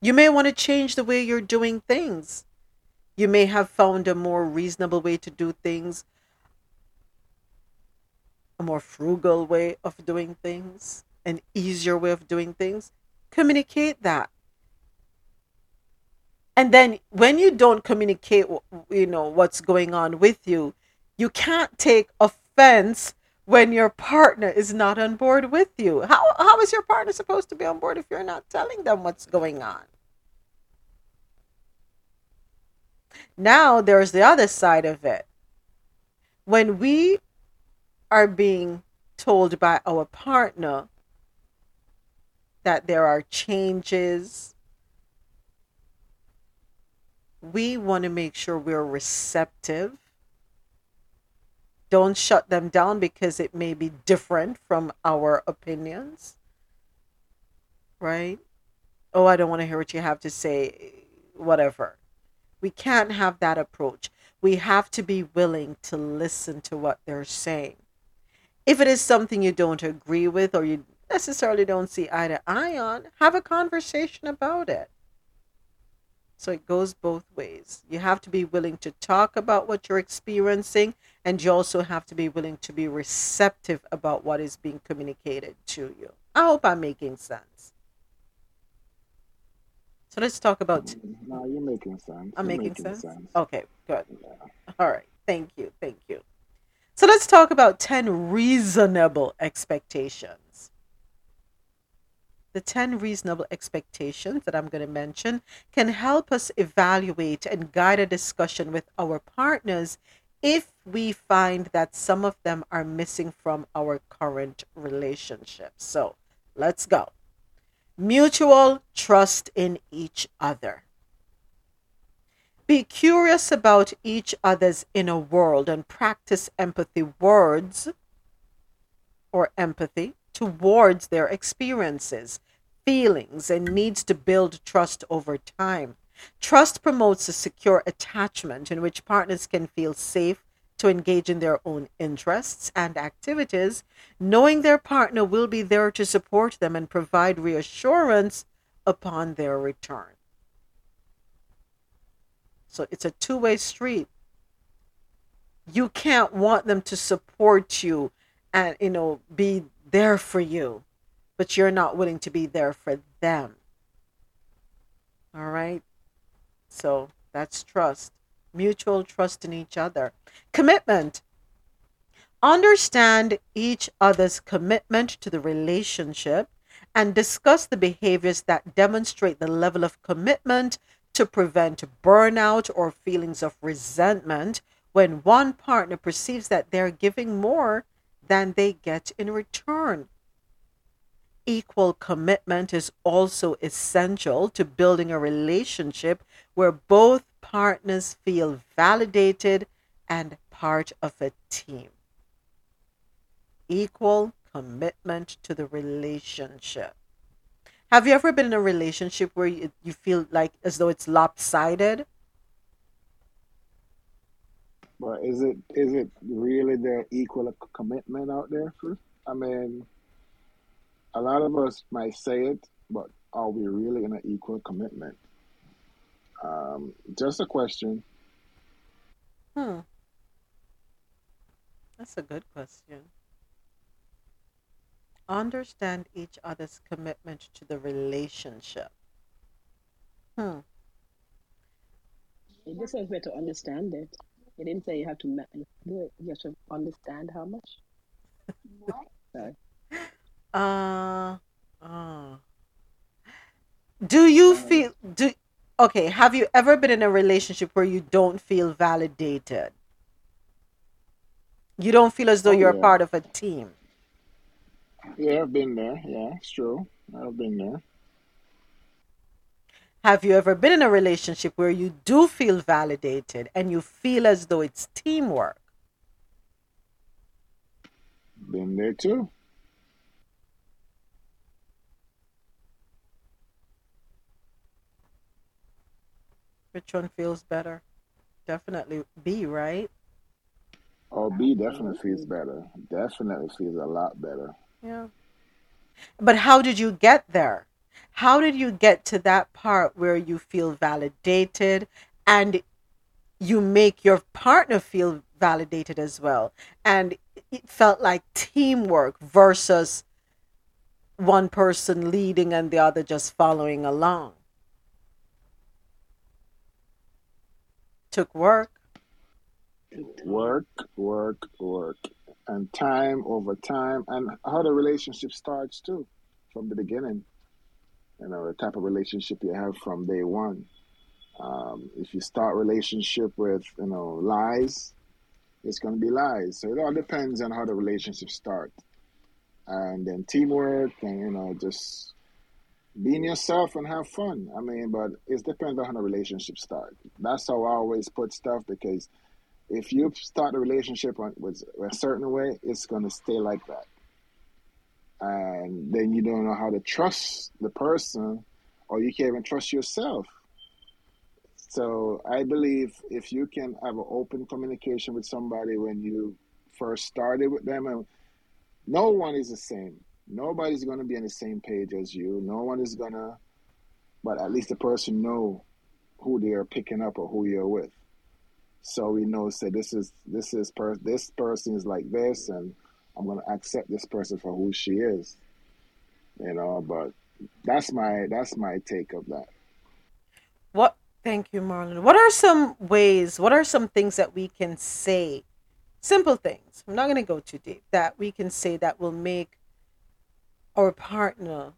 You may want to change the way you're doing things. You may have found a more reasonable way to do things, a more frugal way of doing things, an easier way of doing things. Communicate that. And then when you don't communicate, you know, what's going on with you, you can't take offense when your partner is not on board with you. How, how is your partner supposed to be on board if you're not telling them what's going on? Now there's the other side of it. When we are being told by our partner that there are changes we want to make sure we're receptive. Don't shut them down because it may be different from our opinions. Right? Oh, I don't want to hear what you have to say. Whatever. We can't have that approach. We have to be willing to listen to what they're saying. If it is something you don't agree with or you necessarily don't see eye to eye on, have a conversation about it. So it goes both ways. You have to be willing to talk about what you're experiencing, and you also have to be willing to be receptive about what is being communicated to you. I hope I'm making sense. So let's talk about. No, you're making sense. I'm You're making, sense? sense. Okay, good. Yeah. All right. Thank you. Thank you. So let's talk about 10 reasonable expectations. The 10 reasonable expectations that I'm going to mention can help us evaluate and guide a discussion with our partners if we find that some of them are missing from our current relationship. So let's go. Mutual trust in each other. Be curious about each other's inner world and practice empathy words or empathy towards their experiences, feelings, and needs to build trust over time. Trust promotes a secure attachment in which partners can feel safe to engage in their own interests and activities, knowing their partner will be there to support them and provide reassurance upon their return. So it's a two way street. You can't want them to support you and, you know, be there for you, but you're not willing to be there for them. All right. So that's trust, mutual trust in each other. Commitment. Understand each other's commitment to the relationship and discuss the behaviors that demonstrate the level of commitment to prevent burnout or feelings of resentment when one partner perceives that they're giving more than they get in return. Equal commitment is also essential to building a relationship where both partners feel validated and part of a team. Equal commitment to the relationship. Have you ever been in a relationship where you, you feel like as though it's lopsided? But is it is it really the equal commitment out there? For, I mean, a lot of us might say it, but are we really in an equal commitment? Um, just a question. Hmm, that's a good question. Understand each other's commitment to the relationship. Hmm. It just says where to understand it. It didn't say you have to do it. You have to understand how much. Sorry. Uh, uh. Do you feel do okay, have you ever been in a relationship where you don't feel validated? You don't feel as though Oh you're a yeah, part of a team. yeah, I've been there. Yeah, it's true. I've been there. Have you ever been in a relationship where you do feel validated and you feel as though it's teamwork? Been there too. Which one feels better? Definitely B, right? Oh, B definitely feels better. Definitely feels a lot better. Yeah. But how did you get there? How did you get to that part where you feel validated and you make your partner feel validated as well? And it felt like teamwork versus one person leading and the other just following along. Took work. Work, work, work, and time over time, and how the relationship starts too, from the beginning. You know, the type of relationship you have from day one. Um, if you start relationship with you know lies, it's gonna be lies. So it all depends on how the relationship start, and then teamwork, and you know just being yourself and have fun. I mean, but it depends on how the relationship starts. That's how I always put stuff because if you start a relationship on, with a certain way, it's going to stay like that. And then you don't know how to trust the person or you can't even trust yourself. So I believe if you can have an open communication with somebody when you first started with them, and no one is the same. Nobody's going to be on the same page as you. No one is going to, but at least the person know who they are picking up or who you're with. So we know, say this is this is per this person is like this, and I'm going to accept this person for who she is. You know, but that's my that's my take of that. What? Thank you, Marlon. What are some ways? What are some things that we can say? Simple things. I'm not going to go too deep. That we can say that will make our partner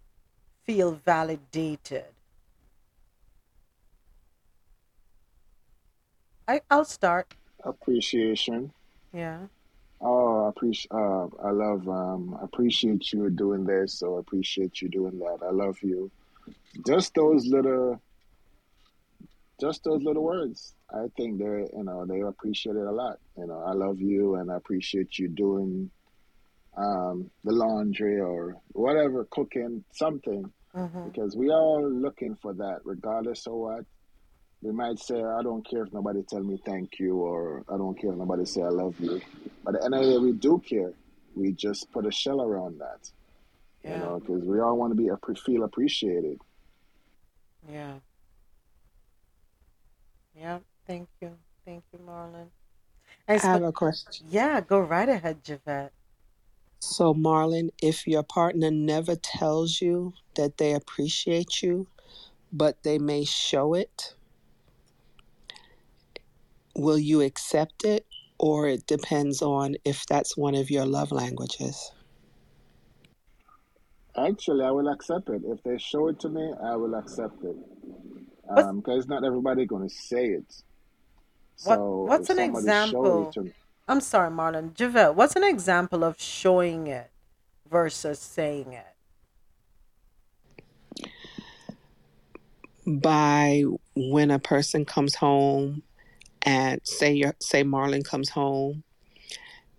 feel validated. I I'll start. Appreciation. Yeah. Oh, I appreciate. Uh, I love. Um, appreciate you doing this. So appreciate you doing that. I love you. Just those little, just those little words. I think they're you know, they appreciate it a lot. You know, I love you, and I appreciate you doing um, the laundry or whatever, cooking something, Mm-hmm. because we all looking for that, regardless of what. We might say, I don't care if nobody tell me thank you, or I don't care if nobody say I love you. But at the end of the day, we do care. We just put a shell around that, you know, because we all want to be appre- feel appreciated. Yeah. Yeah. Thank you. Thank you, Marlon. I And have a question. yeah, go right ahead, Javette. So, Marlon, if your partner never tells you that they appreciate you, but they may show it, will you accept it? Or it depends on if that's one of your love languages. Actually, I will accept it. If they show it to me, I will accept it. What's Um, because not everybody going to say it. what So what's an somebody show it example? I'm sorry, Marlon. Javette, what's an example of showing it versus saying it? By when a person comes home and say your say Marlon comes home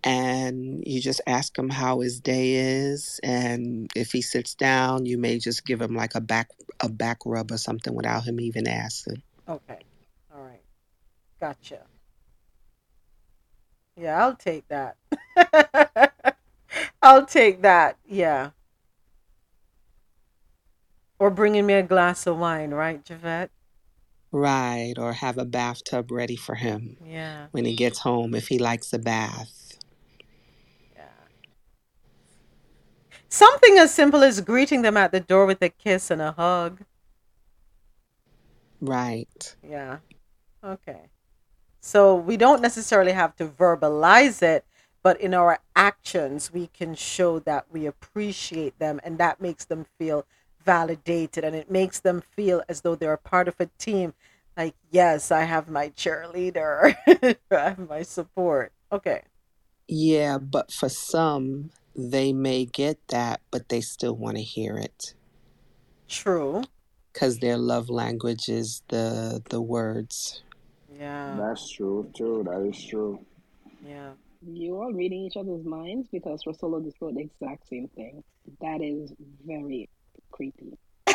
and you just ask him how his day is and if he sits down you may just give him like a back a back rub or something without him even asking. Okay. All right. Gotcha. Yeah, I'll take that. I'll take that. Yeah. Or bringing me a glass of wine, right, Javette? Right, or have a bathtub ready for him Yeah. when he gets home if he likes a bath. Yeah. Something as simple as greeting them at the door with a kiss and a hug. Right. Yeah. Okay. So we don't necessarily have to verbalize it, but in our actions, we can show that we appreciate them, and that makes them feel validated and it makes them feel as though they're a part of a team. Like, yes, I have my cheerleader, I have my support. Okay. Yeah, but for some they may get that but they still want to hear it True. cuz their love language is the the words. Yeah. that's true too. That is true. Yeah. You are reading each other's minds because Rosolo just wrote the exact same thing. That is very creepy.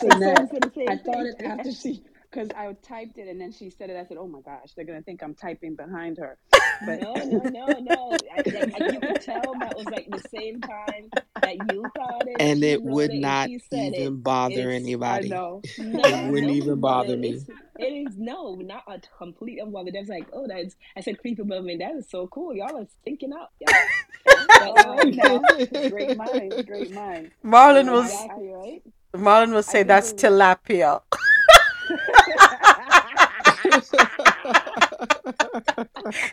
So now sounds the same I thought it after she, because I typed it and then she said it. I said, "Oh my gosh, they're gonna think I'm typing behind her." But No, no, no, no. I, like, I- you could tell that was like the same time that you thought it, And it would it, not she said it. even bother It's I anybody. know. no, It wouldn't no, even bother me. it's it is no, not a complete unbother. That's like, oh, that's I said creepy, but I that is so cool. Y'all are thinking up, y'all. But All right now, great minds, great minds. Marlon No, will I, s- I, exactly right. Marlon will say that's it was. tilapia.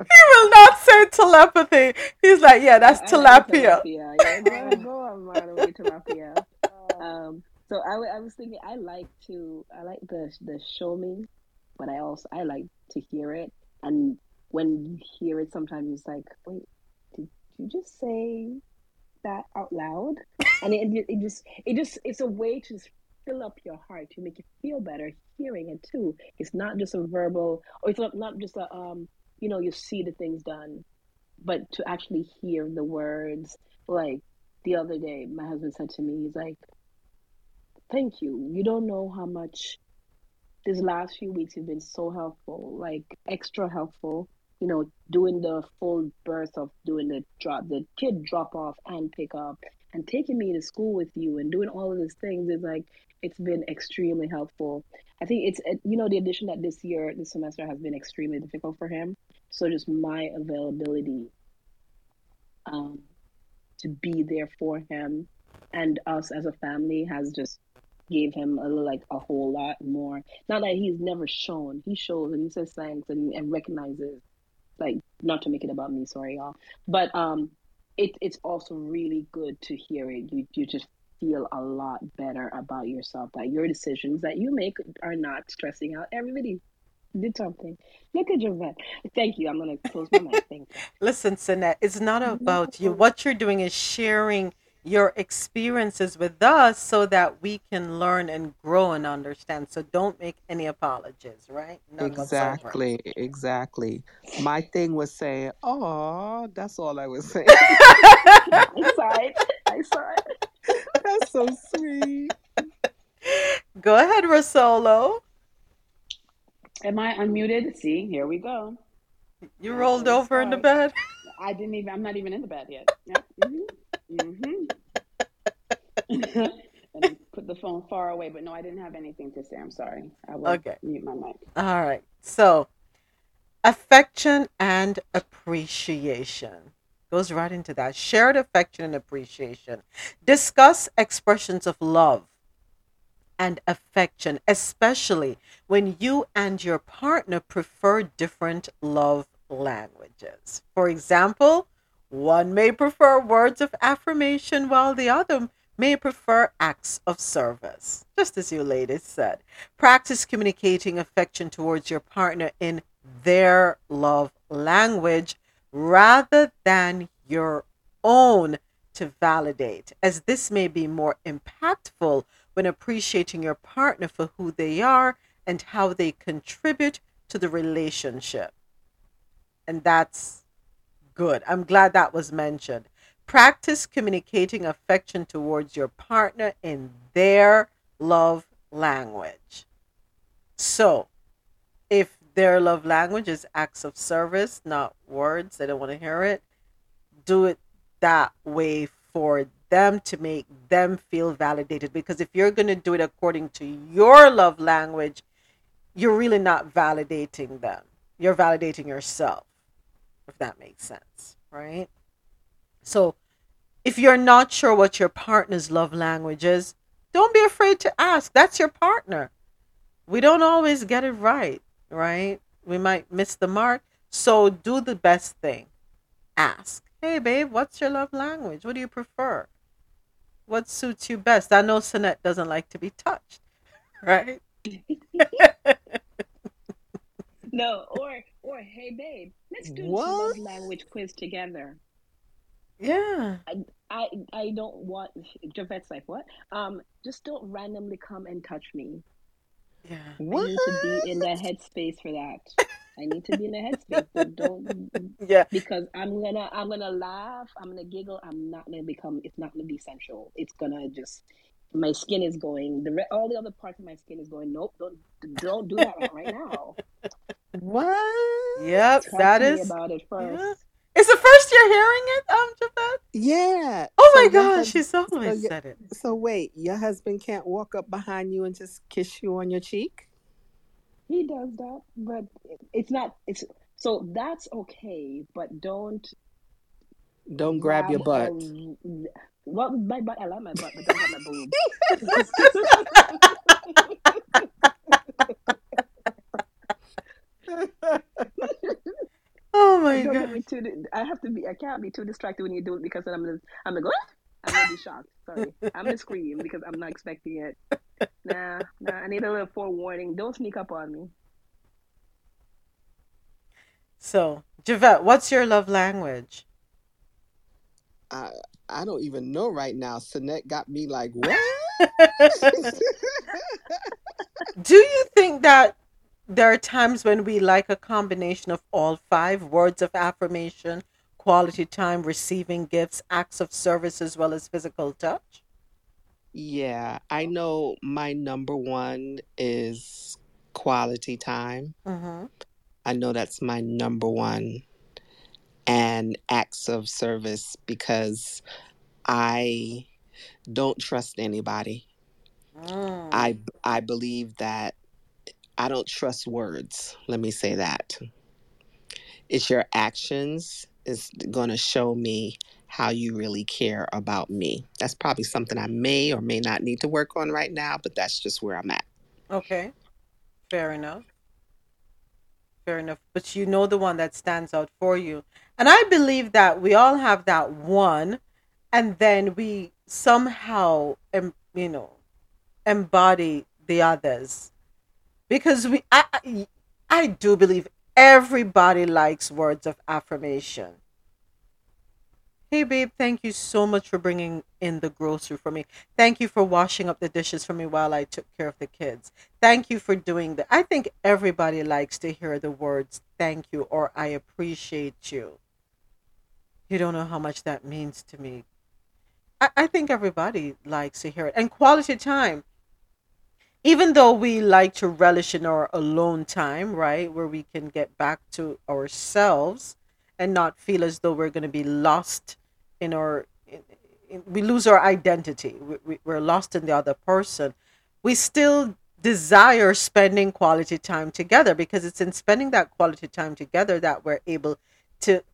He will not say telepathy. He's like, yeah, that's I like the tilapia. tilapia. Yeah, go Yeah. go on, Marlon, with tilapia. Uh, Um, so I, I was thinking I like to I like the the show me, but I also I like to hear it. And when you hear it, sometimes it's like, wait, did you just say that out loud, and it, it just it just it's a way to just fill up your heart to make you feel better hearing it too. It's not just a verbal, or it's not, not just a um, you know, you see the things done, but to actually hear the words. Like the other day, my husband said to me, he's like, "Thank you. You don't know how much." These last few weeks have been so helpful, like extra helpful you know, doing the full birth of doing the drop, the kid drop off and pick up, and taking me to school with you, and doing all of these things is like it's been extremely helpful. I think it's you know the addition that this year, this semester has been extremely difficult for him. So just my availability, um, to be there for him, and us as a family has just gave him a like a whole lot more. Not that he's never shown, he shows and he says thanks and, and recognizes like not to make it about me, sorry y'all. But um it it's also really good to hear it. You you just feel a lot better about yourself that your decisions that you make are not stressing out everybody did something. Look at Javette. Thank you. I'm gonna close my mic. Thank you. Listen, Sinette, it's not about you. What you're doing is sharing your experiences with us so that we can learn and grow and understand. So don't make any apologies, right? None whatsoever. Exactly, exactly. My thing was saying, "Oh, that's all I was saying." I saw it. I saw it. That's so sweet. Go ahead, Rosolo. Am I unmuted? See, here we go. You rolled over in the bed. I didn't even. I'm not even in the bed yet. Yep. Mm-hmm. Mm-hmm. and put the phone far away, but no, I didn't have anything to say. I'm sorry. I will Okay. mute my mic. All right. So, affection and appreciation goes right into that. Shared affection and appreciation. Discuss expressions of love and affection, especially when you and your partner prefer different love languages. For example, one may prefer words of affirmation while the other may prefer acts of service, just as you ladies said. Practice communicating affection towards your partner in their love language rather than your own to validate, as this may be more impactful when appreciating your partner for who they are and how they contribute to the relationship. And that's good. I'm glad that was mentioned. Practice communicating affection towards your partner in their love language. So, if their love language is acts of service, not words, they don't want to hear it, do it that way for them to make them feel validated. Because if you're going to do it according to your love language, you're really not validating them. You're validating yourself, if that makes sense, right? So, if you're not sure what your partner's love language is, don't be afraid to ask. That's your partner. We don't always get it right, right? We might miss the mark. So, do the best thing. Ask, hey, babe, what's your love language? What do you prefer? What suits you best? I know Sinette doesn't like to be touched, right? No, or or hey babe, let's do What? love language quiz together. yeah. I I I don't want Javette's like what? Um, just don't randomly come and touch me. Yeah. I need to be in the headspace for that. I need to be in a headspace. So don't Yeah. because I'm gonna I'm gonna laugh. I'm gonna giggle. I'm not gonna become. It's not gonna be sensual. It's gonna just my skin is going. The re- all the other parts of my skin is going. Nope. Don't don't do that right now. What? Yep. Talk That to me about it first. Yeah. It's the first you're hearing it, um, Javette? Yeah. Oh So my your gosh, husband. she's So always your, said it. so wait, your husband can't walk up behind you and just kiss you on your cheek? He does that, but it's not. It's so that's okay, but don't Don't grab your butt. a. Well, my butt. I like my butt, but don't grab my boob. Oh my god. me I have to be. I can't be too distracted when you do it because then I'm gonna. I'm gonna go. Ah! I'm be shocked. Sorry, I'm gonna scream because I'm not expecting it. Nah, nah. I need a little forewarning. Don't sneak up on me. So, Javette, what's your love language? I I don't even know right now. Sinette got me like, what? Do you think that there are times when we like a combination of all five words of affirmation, quality time, receiving gifts, acts of service, as well as physical touch? yeah, I know my number one is quality time. Mm-hmm. I know that's my number one, and acts of service because I don't trust anybody. Mm. I I believe that I don't trust words. Let me say that. It's your actions is going to show me how you really care about me. That's probably something I may or may not need to work on right now, but that's just where I'm at. Okay, fair enough. Fair enough. But you know the one that stands out for you. And I believe that we all have that one, and then we somehow, you know, embody the others. Because we, I, I do believe everybody likes words of affirmation. Hey, babe, thank you so much for bringing in the grocery for me. Thank you for washing up the dishes for me while I took care of the kids. Thank you for doing that. I think everybody likes to hear the words thank you or I appreciate you. You don't know how much that means to me. I, I think everybody likes to hear it. And quality time. Even though we like to relish in our alone time, right, where we can get back to ourselves and not feel as though we're going to be lost in our, in, in, we lose our identity. We, we, we're lost in the other person. We still desire spending quality time together because it's in spending that quality time together that we're able to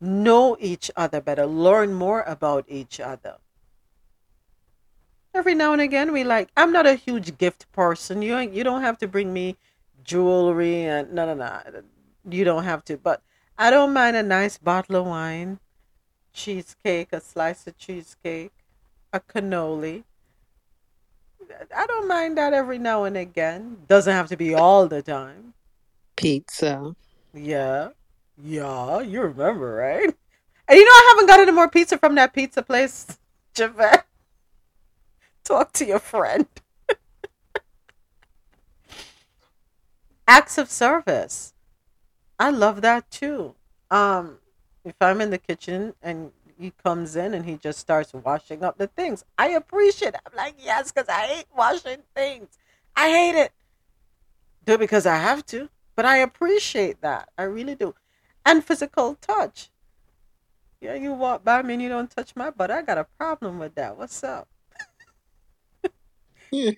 know each other better, learn more about each other. Every now and again, we like. I'm not a huge gift person. You you don't have to bring me jewelry and no no no. You don't have to. But I don't mind a nice bottle of wine, cheesecake, a slice of cheesecake, a cannoli. I don't mind that every now and again. Doesn't have to be all the time. Pizza. Yeah. Yeah, you remember, right? And you know I haven't got any more pizza from that pizza place, Javette. Talk to your friend. Acts of service. I love that too. Um, if I'm in the kitchen and he comes in and he just starts washing up the things, I appreciate it. I'm like, yes, because I hate washing things. I hate it. Do it because I have to, but I appreciate that. I really do. And physical touch. Yeah, you walk by me and you don't touch my butt. I got a problem with that. What's up? you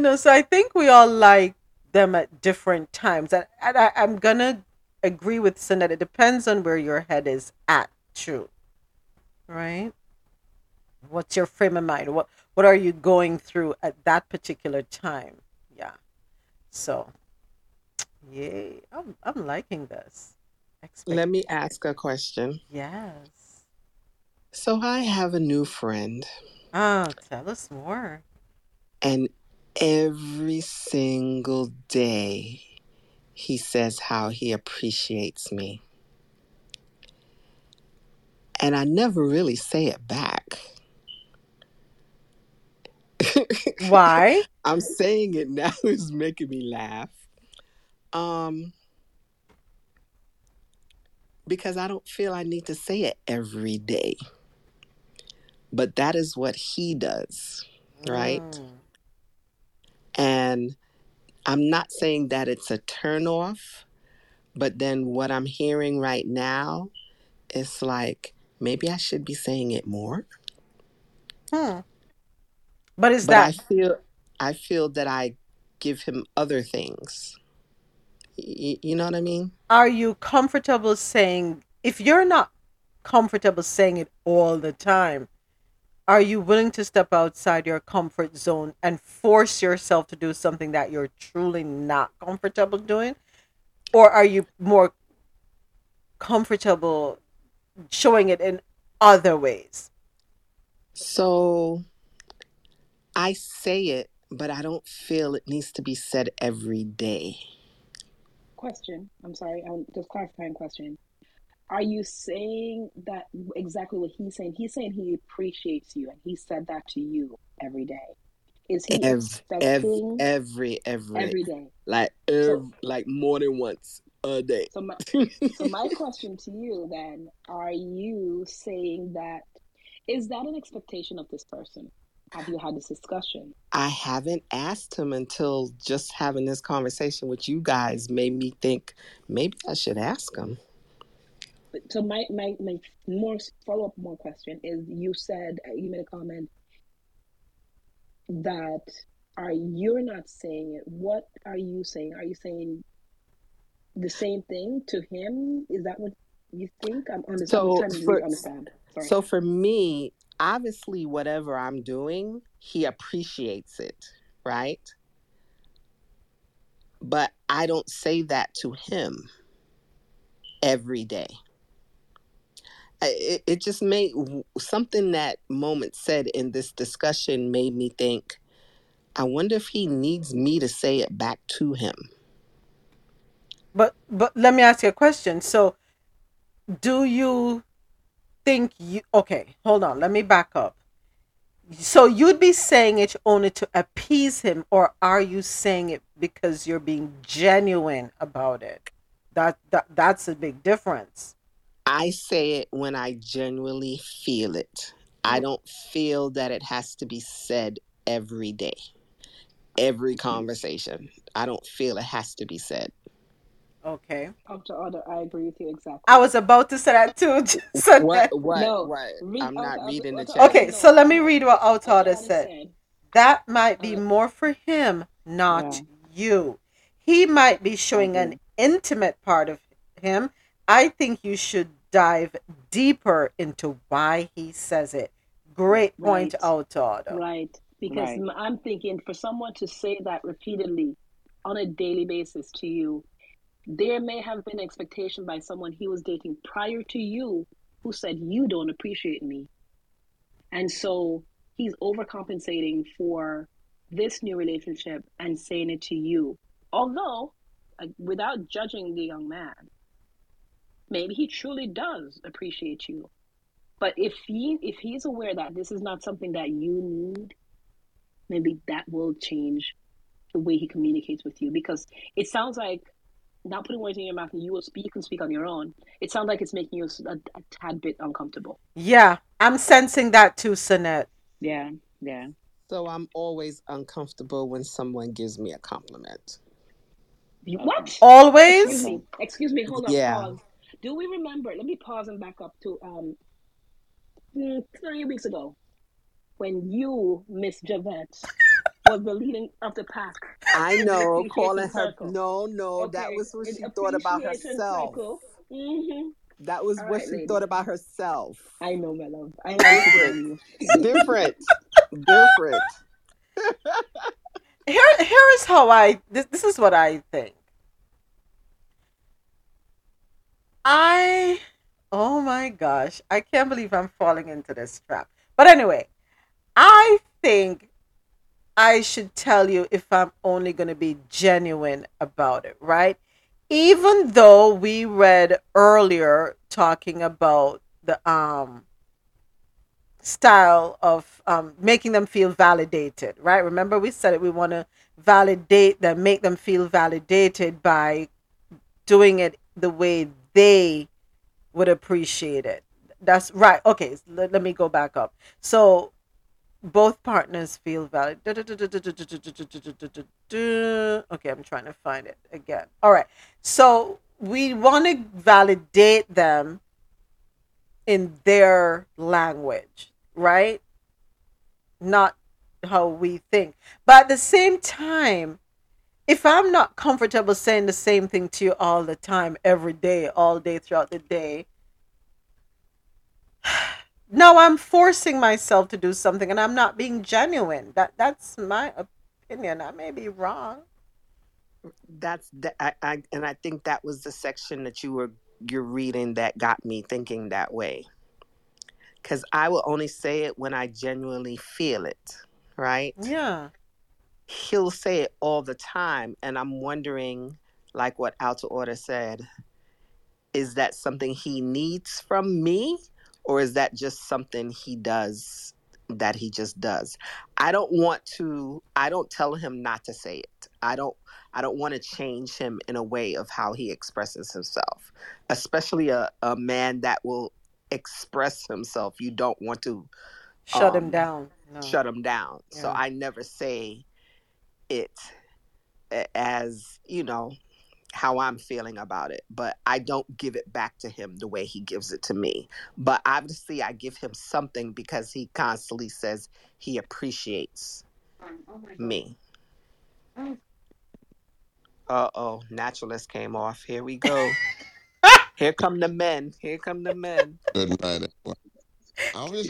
know, so I think we all like them at different times. And, and I, I'm going to agree with Sinette. It depends on where your head is at, too. Right? What's your frame of mind? What what are you going through at that particular time? Yeah. So, yay. I'm, I'm liking this. Expect- Let me ask a question. yes. So I have a new friend, Oh, tell us more. and every single day he says how he appreciates me. And I never really say it back. Why? I'm saying it now is making me laugh. Um, because I don't feel I need to say it every day. But that is what he does, right? Mm. And I'm not saying that it's a turnoff, but then what I'm hearing right now is like maybe I should be saying it more. Hmm. But is But I that feel I feel that I give him other things. Y- you know what I mean? are you comfortable saying if you're not comfortable saying it all the time, are you willing to step outside your comfort zone and force yourself to do something that you're truly not comfortable doing? Or are you more comfortable showing it in other ways? So I say it, but I don't feel it needs to be said every day. Question. I'm sorry. I'm just clarifying question. Are you saying that exactly what he's saying? He's saying he appreciates you, and he said that to you every day. Is he Every, expecting every, every, every day? like, So, every, like more than once a day. so my so my question to you then: Are you saying that? Is that an expectation of this person? Have you had this discussion? I haven't asked him until just having this conversation with you guys made me think maybe I should ask him. So my my my more follow up more question is: You said uh, you made a comment that are you're not saying it. What are you saying? Are you saying the same thing to him? Is that what you think? I'm, I'm, I'm So to for understand. Sorry. so for me, obviously whatever I'm doing, he appreciates it, right? But I don't say that to him every day. It, it just made something that moment said in this discussion made me think, I wonder if he needs me to say it back to him. But but let me ask you a question. So, do you think you okay, hold on, let me back up. So you'd be saying it only to appease him, or are you saying it because you're being genuine about it? That that that's a big difference. I say it when I genuinely feel it. I mm. don't feel that it has to be said every day, every conversation. I don't feel it has to be said. Okay. Up to order, I agree with you exactly. I was about to say that too. so What? What? No, What? read I'm not the- reading the chat. okay, no, so let me read what What Outada Anna said. said. That might be more for him, not Yeah. you. He might be showing an mm-hmm. intimate part of him. I think you should dive deeper into why he says it. Great point, Right. Outada. Right. Because Right. m- I'm thinking for someone to say that repeatedly on a daily basis to you, there may have been expectation by someone he was dating prior to you who said, You don't appreciate me. And so he's overcompensating for this new relationship and saying it to you. Although, uh, without judging the young man, maybe he truly does appreciate you. But if he if he's aware that this is not something that you need, maybe that will change the way he communicates with you because it sounds like not putting words in your mouth and you will speak you can speak on your own it sounds like it's making you a, a tad bit uncomfortable Yeah, I'm sensing that too, Sinette. Yeah, yeah. So I'm always uncomfortable when someone gives me a compliment. You- Okay. what excuse Always? me excuse me hold on Yeah. pause do we remember let me pause and back up to um mm, three weeks ago when you miss javette was the leading of the pack I know, appreciation calling her. circle. No, no, that was what she thought about herself. circle. That was All what right, she lady. thought about herself. I know, my love. I know what to you. Different. Different. Here, here is how I. This, this is what I think. I. Oh my gosh. I can't believe I'm falling into this trap. But anyway, I think I should tell you if I'm only going to be genuine about it, right? Even though we read earlier talking about the um style of um, making them feel validated, right? Remember, we said it, we want to validate them, make them feel validated by doing it the way they would appreciate it. That's right. Okay, let, let me go back up. So, both partners feel valid. Okay, I'm trying to find it again. All right. So, we want to validate them in their language, right? Not how we think. But at the same time, if I'm not comfortable saying the same thing to you all the time, every day, all day throughout the day, now I'm forcing myself to do something and I'm not being genuine. That that's my opinion. I may be wrong. That's the, I, I and I think that was the section that you were you're reading that got me thinking that way. Cause I will only say it when I genuinely feel it, right? Yeah. He'll say it all the time, and I'm wondering, like what Alta Order said, is that something he needs from me or is that just something he does that he just does? I don't want to i don't tell him not to say it. I don't i don't want to change him in a way of how he expresses himself especially a, a man that will express himself. You don't want to Shut him um, down. No. shut him down. So i never say it as you know how I'm feeling about it, but I don't give it back to him the way he gives it to me. But obviously, I give him something because he constantly says he appreciates me. Uh oh, naturalist came off. Here we go. Here come the men. Here come the men. Good night. gonna,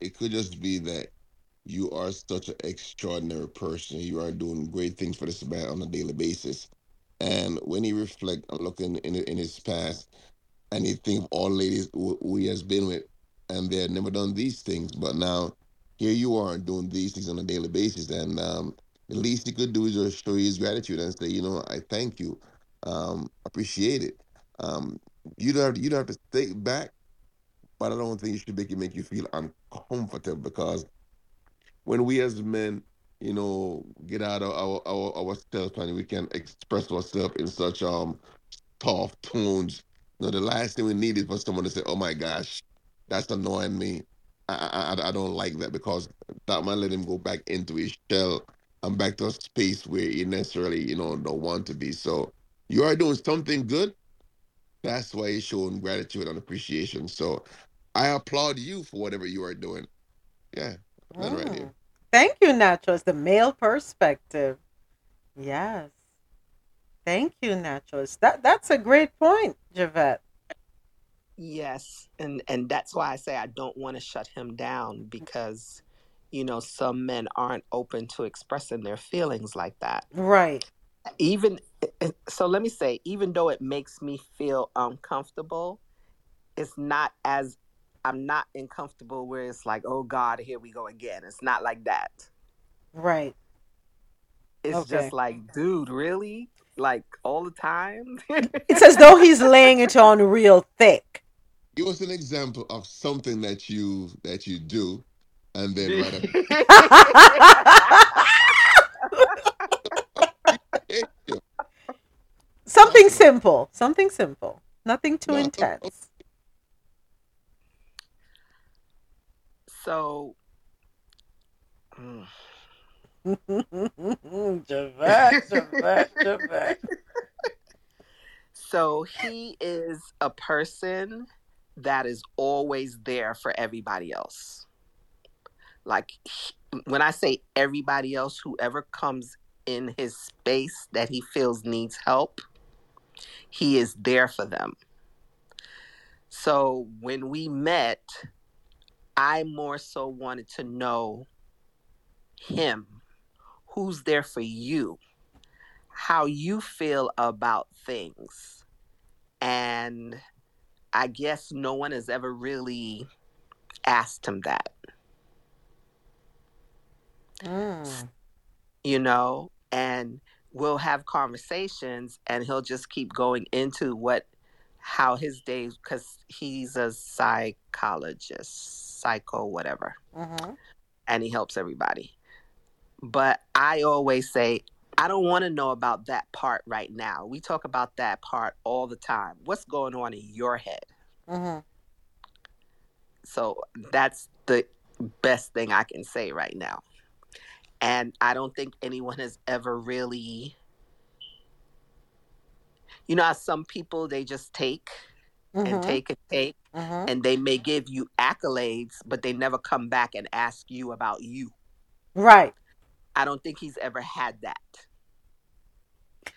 it could just be that you are such an extraordinary person. You are doing great things for this man on a daily basis. And when he reflect and look in, in his past, and he think of all ladies who, he has been with, and they had never done these things, but now here you are doing these things on a daily basis, and um, the least he could do is just show his gratitude and say, you know, I thank you, um, appreciate it. Um, you don't have to, you don't have to take back, but I don't think it should make you make you feel uncomfortable because when we as men, you know, get out of our our ourselves and we can express ourselves in such um tough tones. You know, the last thing we need is for someone to say, "Oh my gosh, that's annoying me." I I, I- I don't like that because that might let him go back into his shell and back to a space where he necessarily, you know, don't want to be. So you are doing something good. That's why he's showing gratitude and appreciation. So I applaud you for whatever you are doing. Yeah, that right here. Mm. Thank you, Naturalist. The male perspective. Yes. Thank you, Naturalist. That that's a great point, Javette. Yes, and and that's why I say I don't want to shut him down because, you know, some men aren't open to expressing their feelings like that. Right. even so let me say even though it makes me feel uncomfortable it's not as i'm not uncomfortable where it's like oh god here we go again it's not like that Right. it's Okay. just like dude really like all the time It's as though he's laying it on real thick. Give us an example of something that you that you do, and then right up. Something simple. Something simple. Nothing too No, no, intense. So mm, Javette, Javette, Javette. so he is a person that is always there for everybody else like when i say everybody else whoever comes in his space that he feels needs help he is there for them so when we met i more so wanted to know him who's there for you how you feel about things and i guess no one has ever really asked him that Mm. you know, and we'll have conversations and he'll just keep going into what how his days because he's a psychologist, psycho, whatever, Mhm. and he helps everybody. But I always say, I don't want to know about that part right now. We talk about that part all the time. What's going on in your head? Mhm. So that's the best thing I can say right now. And I don't think anyone has ever really, you know, how some people they just take and Mhm. take and take, Mhm. and they may give you accolades, but they never come back and ask you about you. Right. I don't think he's ever had that.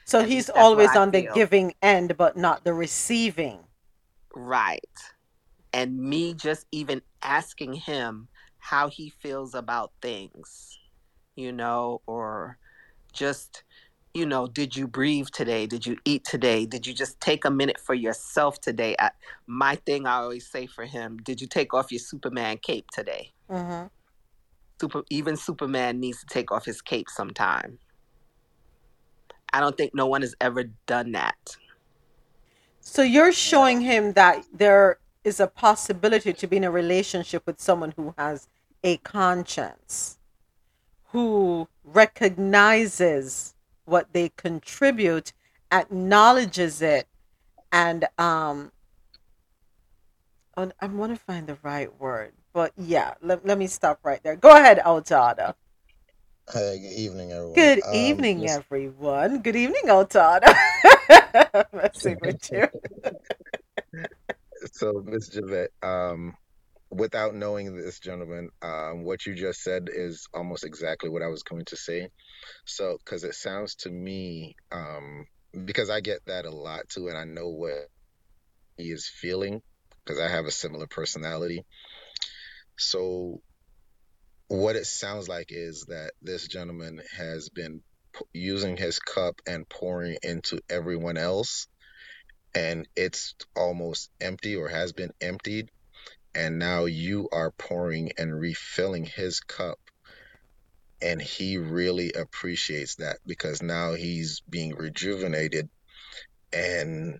So At he's least that's what always on the giving end, but not the receiving. Right. And me just even asking him how he feels about things, you know, or just, you know, did you breathe today? Did you eat today? Did you just take a minute for yourself today? I, my thing I always say for him, did you take off your Superman cape today? hmm Super, even Superman needs to take off his cape sometime. I don't think no one has ever done that. So you're showing him that there is a possibility to be in a relationship with someone who has a conscience, who recognizes what they contribute, acknowledges it, and um and I want to find the right word. But yeah, let, let me stop right there. Go ahead, Altada. Hey, good evening, everyone. Good Um, evening, everyone. Good evening, Altada. Messing with you. so Miss Javette, um, without knowing this gentleman, um, what you just said is almost exactly what I was going to say. So, because it sounds to me, um, because I get that a lot too, and I know what he is feeling, because I have a similar personality. So, what it sounds like is that this gentleman has been p- using his cup and pouring into everyone else, and it's almost empty or has been emptied, and now you are pouring and refilling his cup. And he really appreciates that because now he's being rejuvenated and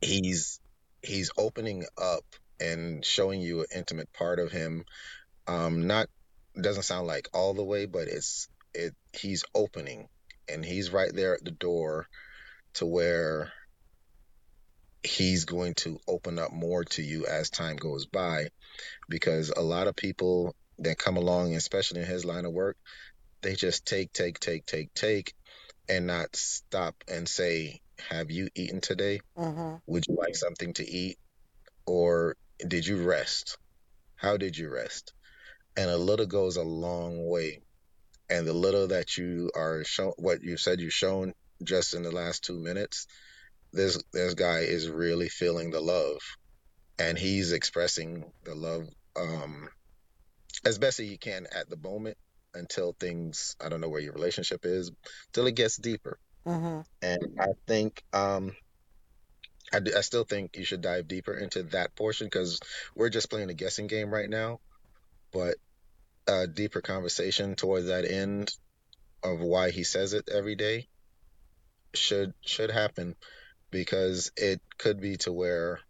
he's he's opening up and showing you an intimate part of him um not doesn't sound like all the way but it's it he's opening and he's right there at the door to where he's going to open up more to you as time goes by because a lot of people that come along especially in his line of work they just take take take take take and not stop and say have you eaten today? Hmm would you like something to eat? Or did you rest? How did you rest? And a little goes a long way. And the little that you are shown what you said you've shown just in the last two minutes this this guy is really feeling the love and he's expressing the love um as best as he can at the moment until things i don't know where your relationship is till it gets deeper. Hmm and i think um I, d- I still think you should dive deeper into that portion because we're just playing a guessing game right now. But a deeper conversation towards that end of why he says it every day should should happen because it could be to where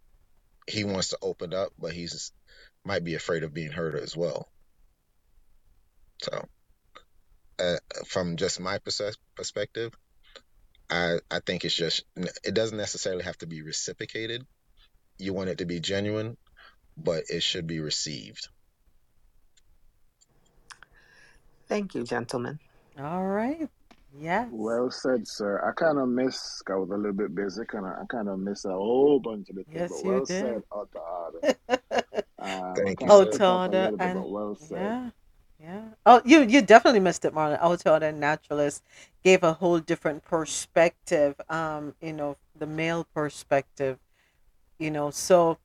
he wants to open up but he's might be afraid of being hurt as well so uh, from just my perse- perspective i i think it's just it doesn't necessarily have to be reciprocated you want it to be genuine but it should be received Thank you, gentlemen. All right. Yes. Well said, sir. I kind of miss. I was a little bit busy. Kind of, I kind of missed a whole bunch of the things. Yes, But you well did. said, Alta Ada. Um, thank you kind of sir skipped up a Otada little bit, and well said. yeah, yeah. Oh, you you definitely missed it, Marlon. Otada and Naturalist gave a whole different perspective. Um, you know, the male perspective. You know, so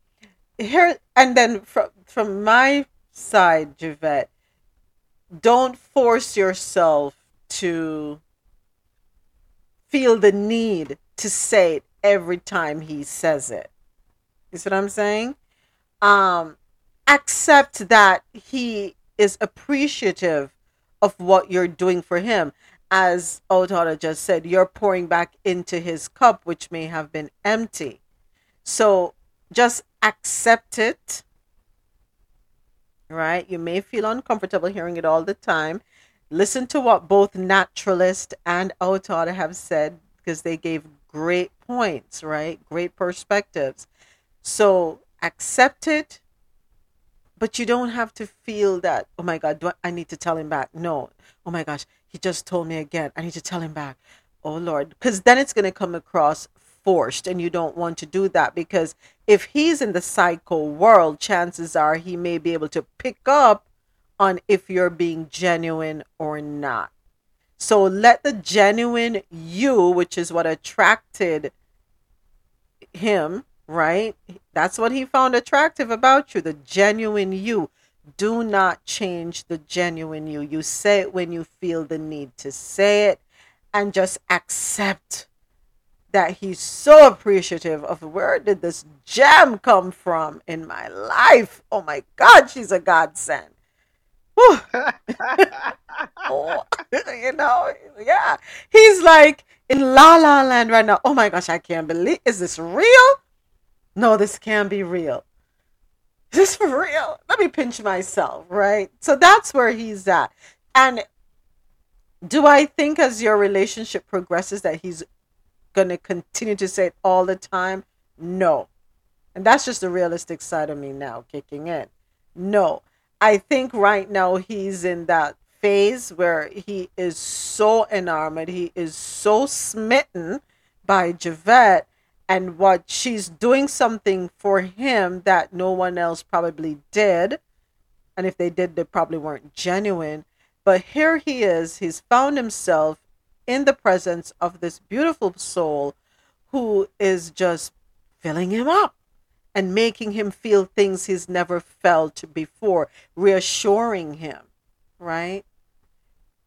here and then from from my side, Javette, don't force yourself to feel the need to say it every time he says it. You see what I'm saying? Um, accept that he is appreciative of what you're doing for him. As Otara just said, you're pouring back into his cup, which may have been empty. So just accept it, right? You may feel uncomfortable hearing it all the time. Listen to what both Naturalist and Otara have said because they gave great points, right? Great perspectives. So accept it, but you don't have to feel that, oh my God, do I need to tell him back. No. Oh my gosh, he just told me again. I need to tell him back. Oh Lord. Because then it's going to come across forced, and you don't want to do that because if he's in the psycho world, chances are he may be able to pick up on if you're being genuine or not. So let the genuine you, which is what attracted him, right? That's what he found attractive about you, the genuine you. Do not change the genuine you. You say it when you feel the need to say it and just accept that he's so appreciative of where did this gem come from in my life. Oh my God, she's a godsend. You know, yeah. He's like in La La Land right now. Oh my gosh, I can't believe. Is this real? No, this can't be real. Is this for real? Let me pinch myself, right? So that's where he's at. And do I think as your relationship progresses that he's going to continue to say it all the time? No. And that's just the realistic side of me now kicking in. No. I think right now he's in that phase where he is so enamored, he is so smitten by Javette and what she's doing something for him that no one else probably did. And if they did, they probably weren't genuine. But here he is, he's found himself in the presence of this beautiful soul who is just filling him up and making him feel things he's never felt before, reassuring him, right?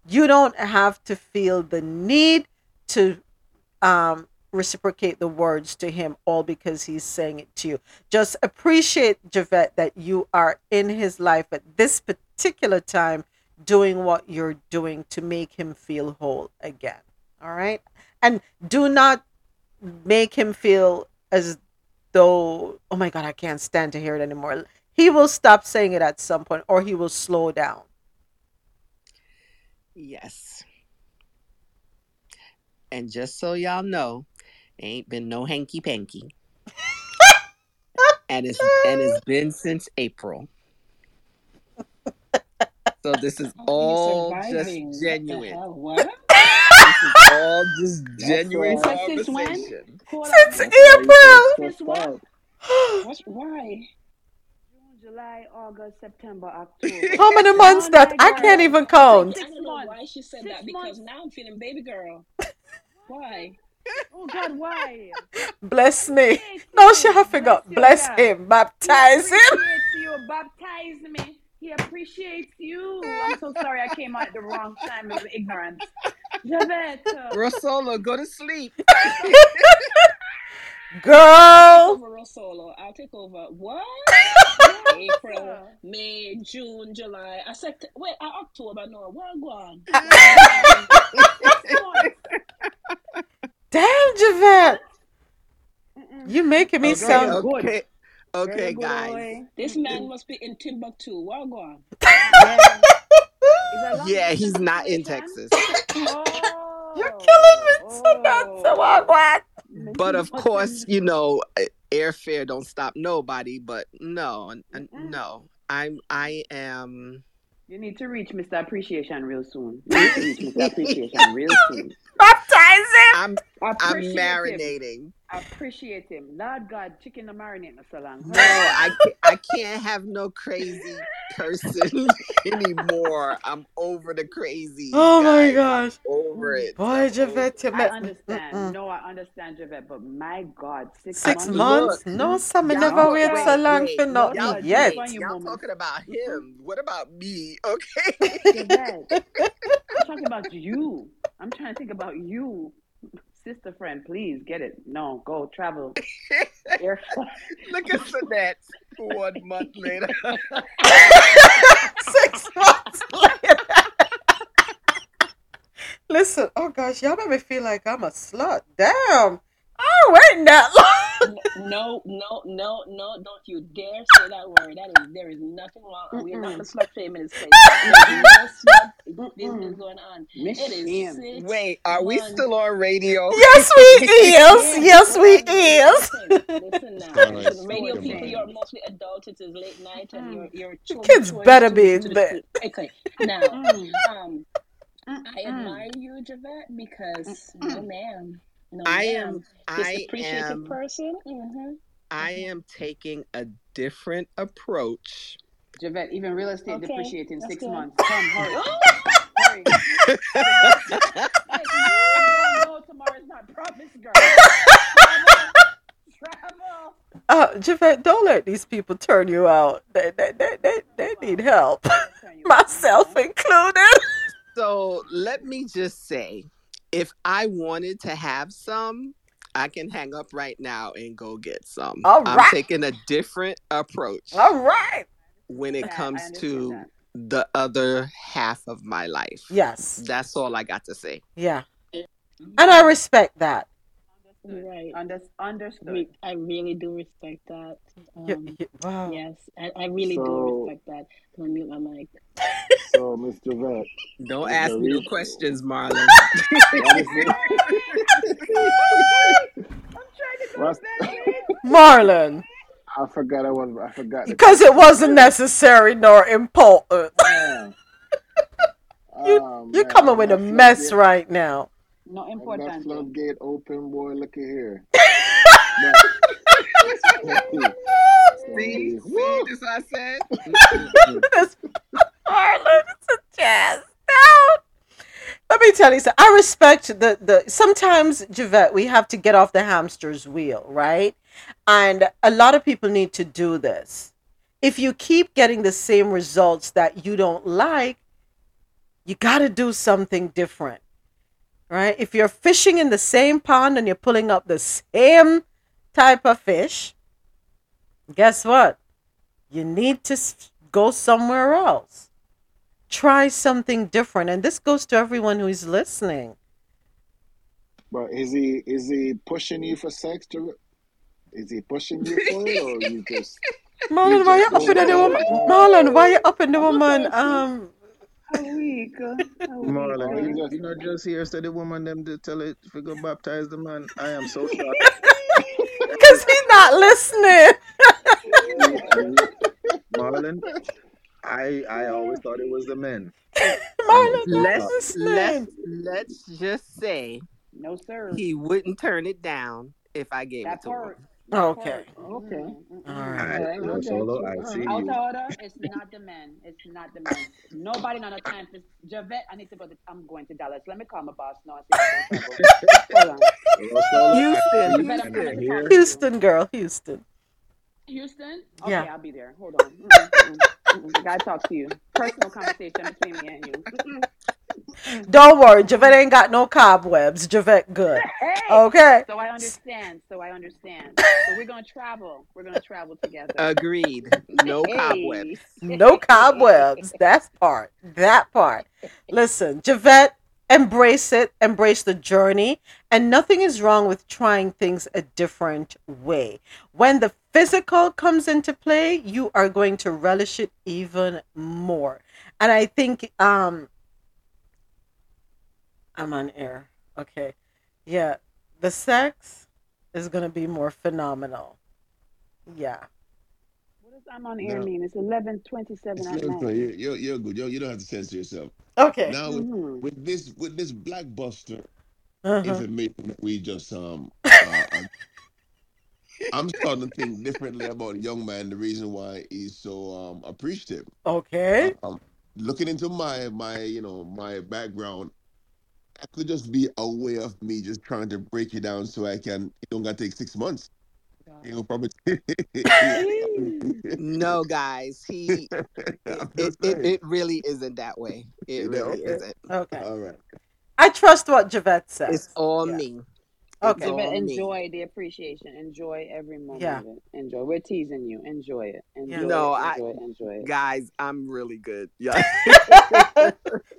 You don't have to feel the need to um, reciprocate the words to him all because he's saying it to you. Just appreciate, Javette, that you are in his life at this particular time doing what you're doing to make him feel whole again. All right? And do not make him feel as though, oh my God, I can't stand to hear it anymore. He will stop saying it at some point or he will slow down. Yes. And just so y'all know, ain't been no hanky panky. and it's and it's been since April. So this is all just genuine. What? This is all just genuine all. Since when? conversation. Since April. Since what? What's, why? July, August, September, October. How many months Oh that? I can't even count. I don't know months. why she said Six that because months. now I'm feeling baby girl. Why? Oh God, why? Bless me. Appreciate No, she have forgot. you, Bless him. He Baptize him. appreciates you. Baptize me. He appreciates you. I'm so sorry I came out at the wrong time of ignorance. Javette. Rosolo, go to sleep. Girl. Over Rosolo. I'll take over. What? April, May, June, July. I said, wait, uh, October. No, where I going? Damn, Javette. Mm-mm. You making me Okay, sound good. okay, okay, Very guys. boy. This man must be in Timbuktu. Where I going? Yeah. Is that long Yeah, he's not in? Texas. Oh. You're killing me. So that's so Oh. awkward. But of course, you know, uh, airfare don't stop nobody. But no, no, I'm I am. You need to reach Mr. Appreciation real soon. You need to reach Mr. Appreciation real soon. Baptize him. I'm I'm Appreciate him. marinating. Appreciate him. Lord God, chicken the marinate no so long. No, I can't, I can't have no crazy person anymore. I'm over the crazy. Oh my guys. gosh. Over it. Boy, I'm over Javette, you I understand. Mm-mm. No, I understand, Javette, but my God, six, Six months. months? No, some Y'all never talk- wait so long wait, for no, nothing y'all Y'all, yet. just- y'all moments. talking about him. What about me? Okay. Javette, I'm talking about you. I'm trying to think about you. Sister friend, please get it. No, go travel. Air Look at Sinette one month later. Six months later. Listen, oh gosh, y'all made me feel like I'm a slut. Damn. I ain't waiting that long. No, no, no, no! Don't you dare say that word. That is, there is nothing wrong. We're not slut shaming this place. There's no slut going on. Miss It is six Wait, are we months. still on radio? Yes, we is. Yes, we is. Listen, listen now. Sorry, radio sorry, people, you're mostly adults. It is late night, and you're you're children Kids better be in bed. Okay, now, Mm. um, I admire you, Javette, because no, ma'am, no, I am This I appreciative am person. hmm I am taking a different approach. Javette, even real estate Okay, depreciating that's six good. months. Come, hurry. hurry. Like, you don't know tomorrow's not promised, girl. Travel. Travel. Uh, Javette, don't let these people turn you out. They, they, they, they, they need help. Turn you on, Myself included. So let me just say, if I wanted to have some, I can hang up right now and go get some. All I'm taking a different approach All right. when it comes to that. the other half of my life. Yes. That's all I got to say. Yeah. And I respect that. Understood. Right. Under, understood. Re- I really do respect that. You- Um, you- wow. yes, I, I really do respect that. I'm gonna mute my mic. So, Mr. Vet, Don't ask me no questions, Marlon. what is it? What's, Marlon, I forgot I was. I forgot. because it wasn't necessary nor important. question. You, Oh, you're man, coming with a mess floodgate- right now. No That important. floodgate open, boy. Look at here. see, see, Woo. this I said. This Marlon, it's a jazz. Let me tell you something. I respect the the. Sometimes, Javette, we have to get off the hamster's wheel, right? And a lot of people need to do this. If you keep getting the same results that you don't like, you got to do something different, right? If you're fishing in the same pond and you're pulling up the same type of fish, guess what? You need to go somewhere else. Try something different. And this goes to everyone who's listening. But is he is he pushing you for sex? To, is he pushing you for it, or you just? Marlon, why you up in the woman? Marlon, why you up in the woman? Um, A week. a week, Marlon, you, you know, just here, so the woman them to tell it if you go baptize the man. I am so shocked. because he's not listening. Marlon, I I always thought it was the men. Marlon, Let's let's listening. let's just say No, sir. he wouldn't turn it down if I gave That it to him. part. Oh, okay. Okay. All All right. right, Yo Solo, I see you. of it's not the men. It's not the men. Nobody not a time for Javette. I need to go. To, I'm going to Dallas. Let me call my boss now. and I can. Hold on. Yo I Houston, see Javette, I'm and to hear. talk to you. Houston, girl, Houston. Houston? Okay, Yeah. I'll be there. Hold on. Mm-mm. Gotta talk to you. Personal conversation between me and you. Don't worry, Javette ain't got no cobwebs. Javette good. Hey! Okay. So I understand. So I understand. So we're gonna travel. We're gonna travel together. Agreed. No cobwebs. No cobwebs. That's part. That part. Listen, Javette, embrace it, embrace the journey, and nothing is wrong with trying things a different way. When the physical comes into play, you are going to relish it even more. And I think um I'm on air. Okay. Yeah. The sex is going to be more phenomenal. Yeah. What does I'm on air No. mean? It's eleven twenty seven at no, no, night. you're, you're, you're good. You're, you don't have to censor yourself. Okay. Now with, Mhm. with this with this blackbuster Uh-huh. information that we just um uh, uh, I'm starting to think differently about a young man. The reason why he's so um appreciative. Okay. Um, looking into my my you know my background, that could just be a way of me just trying to break it down so I can. It don't gotta take six months. You know, probably. No, guys, he I'm it, it, it really isn't that way. It You really Okay. isn't. Okay. All right. I trust what Javette says. It's all Yeah. me. Okay. It's all But me. enjoy the appreciation. Enjoy every moment Yeah. of it. Enjoy. We're teasing you. Enjoy it. Enjoy No, it. I Enjoy it. Enjoy it. guys, I'm really good. Yeah.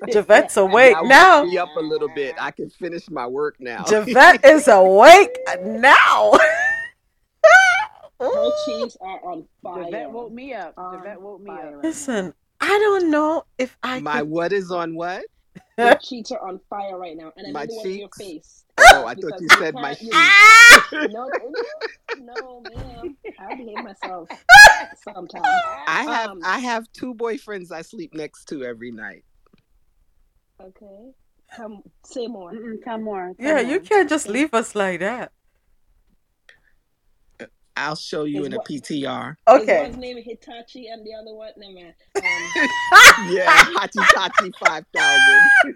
Javette's awake Y'all now. woke me up a little bit. I can finish my work now. Javette is awake now. Her cheeks are on fire. Javette woke me up. On Javette woke me fire up. Listen, I don't know if I my could. what is on what? Your cheeks are on fire right now, and I My know the one on your face. Oh, I thought you you said my can't- you- sheets. No, no, ma'am. I behave myself sometimes. I have Um, I have two boyfriends I sleep next to every night. Okay, come say more. Mm-mm, come more. Come Yeah, you can't just leave us like that. I'll show you in a what- PTR. Is Okay. one's name Hitachi and the other one? Never mind. Um, Yeah, Hachi Tachi five thousand.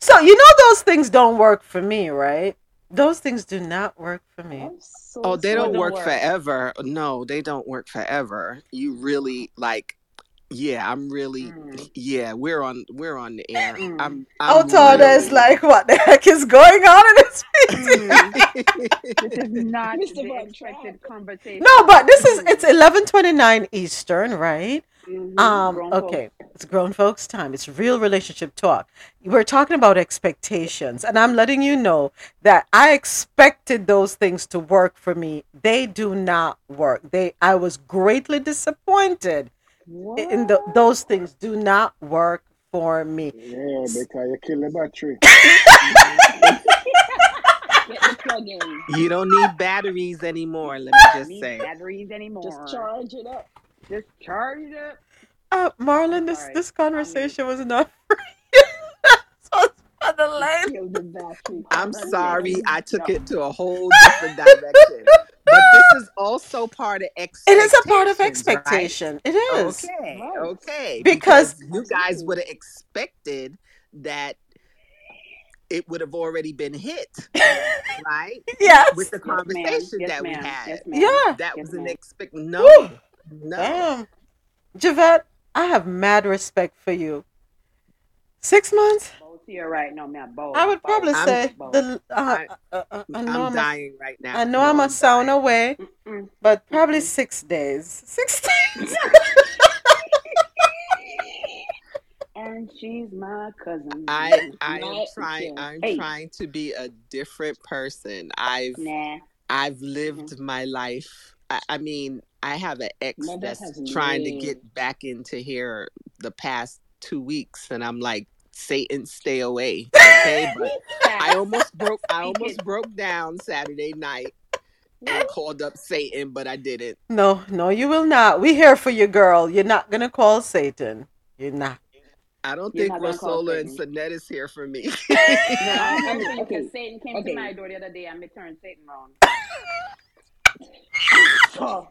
So you know those things don't work for me, right? Those things do not work for me. So Oh, they don't don't work work? forever. No, they don't work forever. You really like Yeah, I'm really. Mm. Yeah, we're on. We're on the air. Mm. I'm. I'm Outarda is like, what the heck is going on in this meeting? Mm. This is not Mr. the Von expected conversation. no, but this is it's eleven twenty nine Eastern, right? Mhm. Um, Grown folks. okay, it's grown folks' time. It's real relationship talk. We're talking about expectations, and I'm letting you know that I expected those things to work for me. They do not work. They I was greatly disappointed in the, What? those things do not work for me. Yeah, because you kill the battery. Get the plug in. you don't need batteries anymore. Let me just Need say. batteries anymore. Just charge it up. Just charge it up. Uh, Marlon, this Sorry. this conversation was not for so it's for the lane. Kill the battery. I'm sorry. I took it to a whole different direction. But this is also part of expectation. It is a part of expectations, right? expectation. It is. Okay, Right. okay. Because- Because you guys would have expected that it would have already been hit, right? Yes. With the conversation Yes, that we had. Yes. Yeah. That Yes, was an ma'am. expect. Woo. No, no. Damn. Javette, I have mad respect for you. Six months? Both here right now, man. Both. I would both, probably I'm- say the uh, I- uh, uh, I know I'm I'm a, dying right now. I know No, I'm a I'm sound away, Mm-mm. but probably six days. Six days. And she's my cousin. I I am trying. I'm Hey. trying to be a different person. I've Nah. I've lived my life. I, I mean, I have an ex Mother that's has trying to get back into here the past two weeks, and I'm like, Satan, stay away. Okay, but I almost broke. I almost broke down Saturday night and called up Satan, but I didn't. No, no, you will not. We here for you, girl. You're not gonna call Satan. You're not. I don't You're think not gonna call Rosola and Satan. Is here for me. No, I'm I'm Okay. because Satan came Okay. to my door the other day and me turned Satan around. so oh,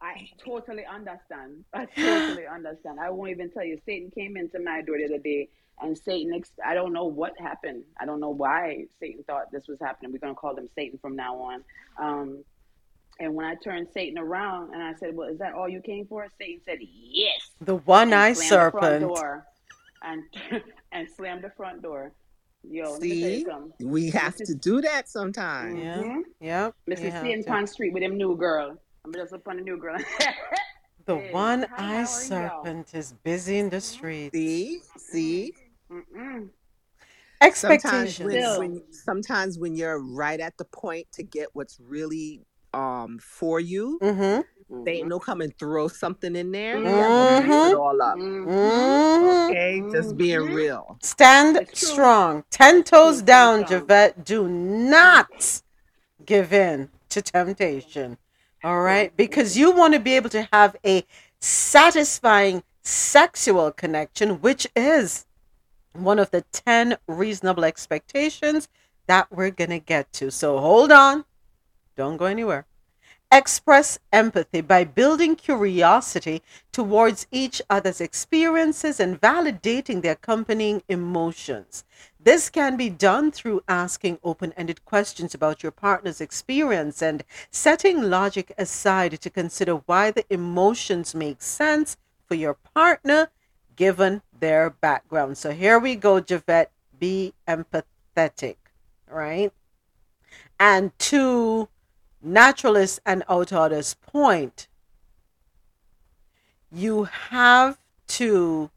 I totally understand. I totally understand. I won't even tell you. Satan came into my door the other day and Satan, ex- I don't know what happened. I don't know why Satan thought this was happening. We're going to call him Satan from now on. Um, and when I turned Satan around and I said, Well, is that all you came for? Satan said, Yes. The one eyed eye the serpent. door and and slammed the front door. Yo, let me tell you See, we have This to do that sometime. Yeah. Mhm. Yep. you Mr. have Satan to. Pond Street with him new girl. I'm just up on the new girl. The Hey, one hi, how are eye y'all? serpent is busy in the streets. See, see. Mm-mm. Sometimes when, when sometimes when you're right at the point to get what's really um for you, Mm-hmm. Satan will come and throw something in there Mhm. that will mess Mhm. it all up. Mhm. Mm-hmm. Okay, just being Mhm. real. Stand strong. Ten toes Stand down, strong. Javette. Do not give in to temptation. All right? Because you want to be able to have a satisfying sexual connection, which is one of the 10 reasonable expectations that we're going to get to. So hold on. Don't go anywhere. Express empathy by building curiosity towards each other's experiences and validating the accompanying emotions. This can be done through asking open ended questions about your partner's experience and setting logic aside to consider why the emotions make sense for your partner given their background. So here we go, Javette. Be empathetic, right? And to naturalist and outorders point, you have to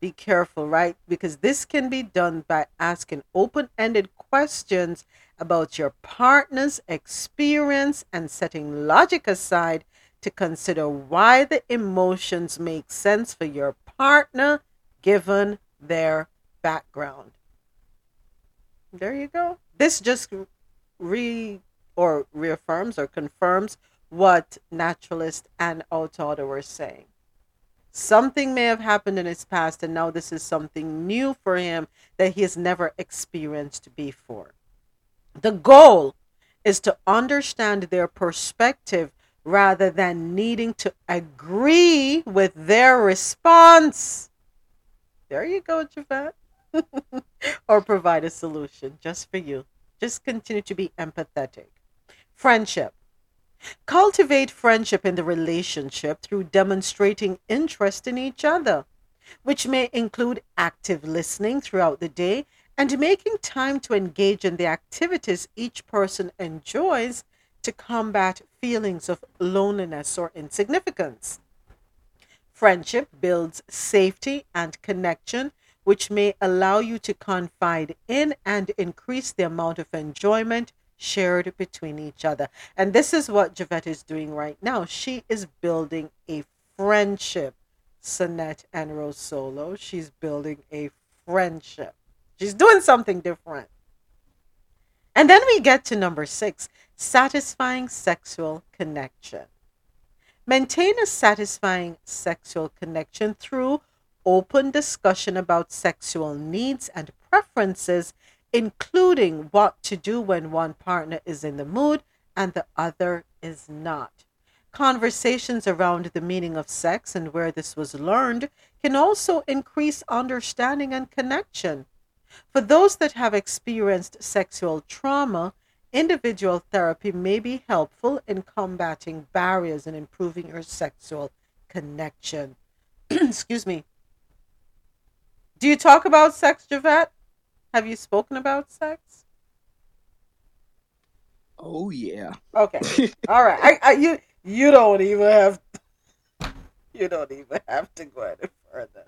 be careful, right? Because this can be done by asking open ended questions about your partner's experience and setting logic aside to consider why the emotions make sense for your partner given their background. There you go. This just re or reaffirms or confirms what naturalist and outorder were saying. Something may have happened in his past, and now this is something new for him that he has never experienced before. The goal is to understand their perspective rather than needing to agree with their response. There you go, Javette. or provide a solution just for you. Just continue to be empathetic. Friendship. Cultivate friendship in the relationship through demonstrating interest in each other, which may include active listening throughout the day and making time to engage in the activities each person enjoys to combat feelings of loneliness or insignificance. Friendship builds safety and connection, which may allow you to confide in and increase the amount of enjoyment shared between each other. And this is what Javette is doing right now. She is building a friendship. Sinette and Rosolo, She's building a friendship. She's doing something different. And then we get to number six satisfying sexual connection. Maintain a satisfying sexual connection through open discussion about sexual needs and preferences, including what to do when one partner is in the mood and the other is not. Conversations around the meaning of sex and where this was learned can also increase understanding and connection. For those that have experienced sexual trauma, individual therapy may be helpful in combating barriers and improving your sexual connection. Excuse me. Do you talk about sex, Javette? Have you spoken about sex? Oh yeah. Okay. All right. I, I you you don't even have you don't even have to go any further.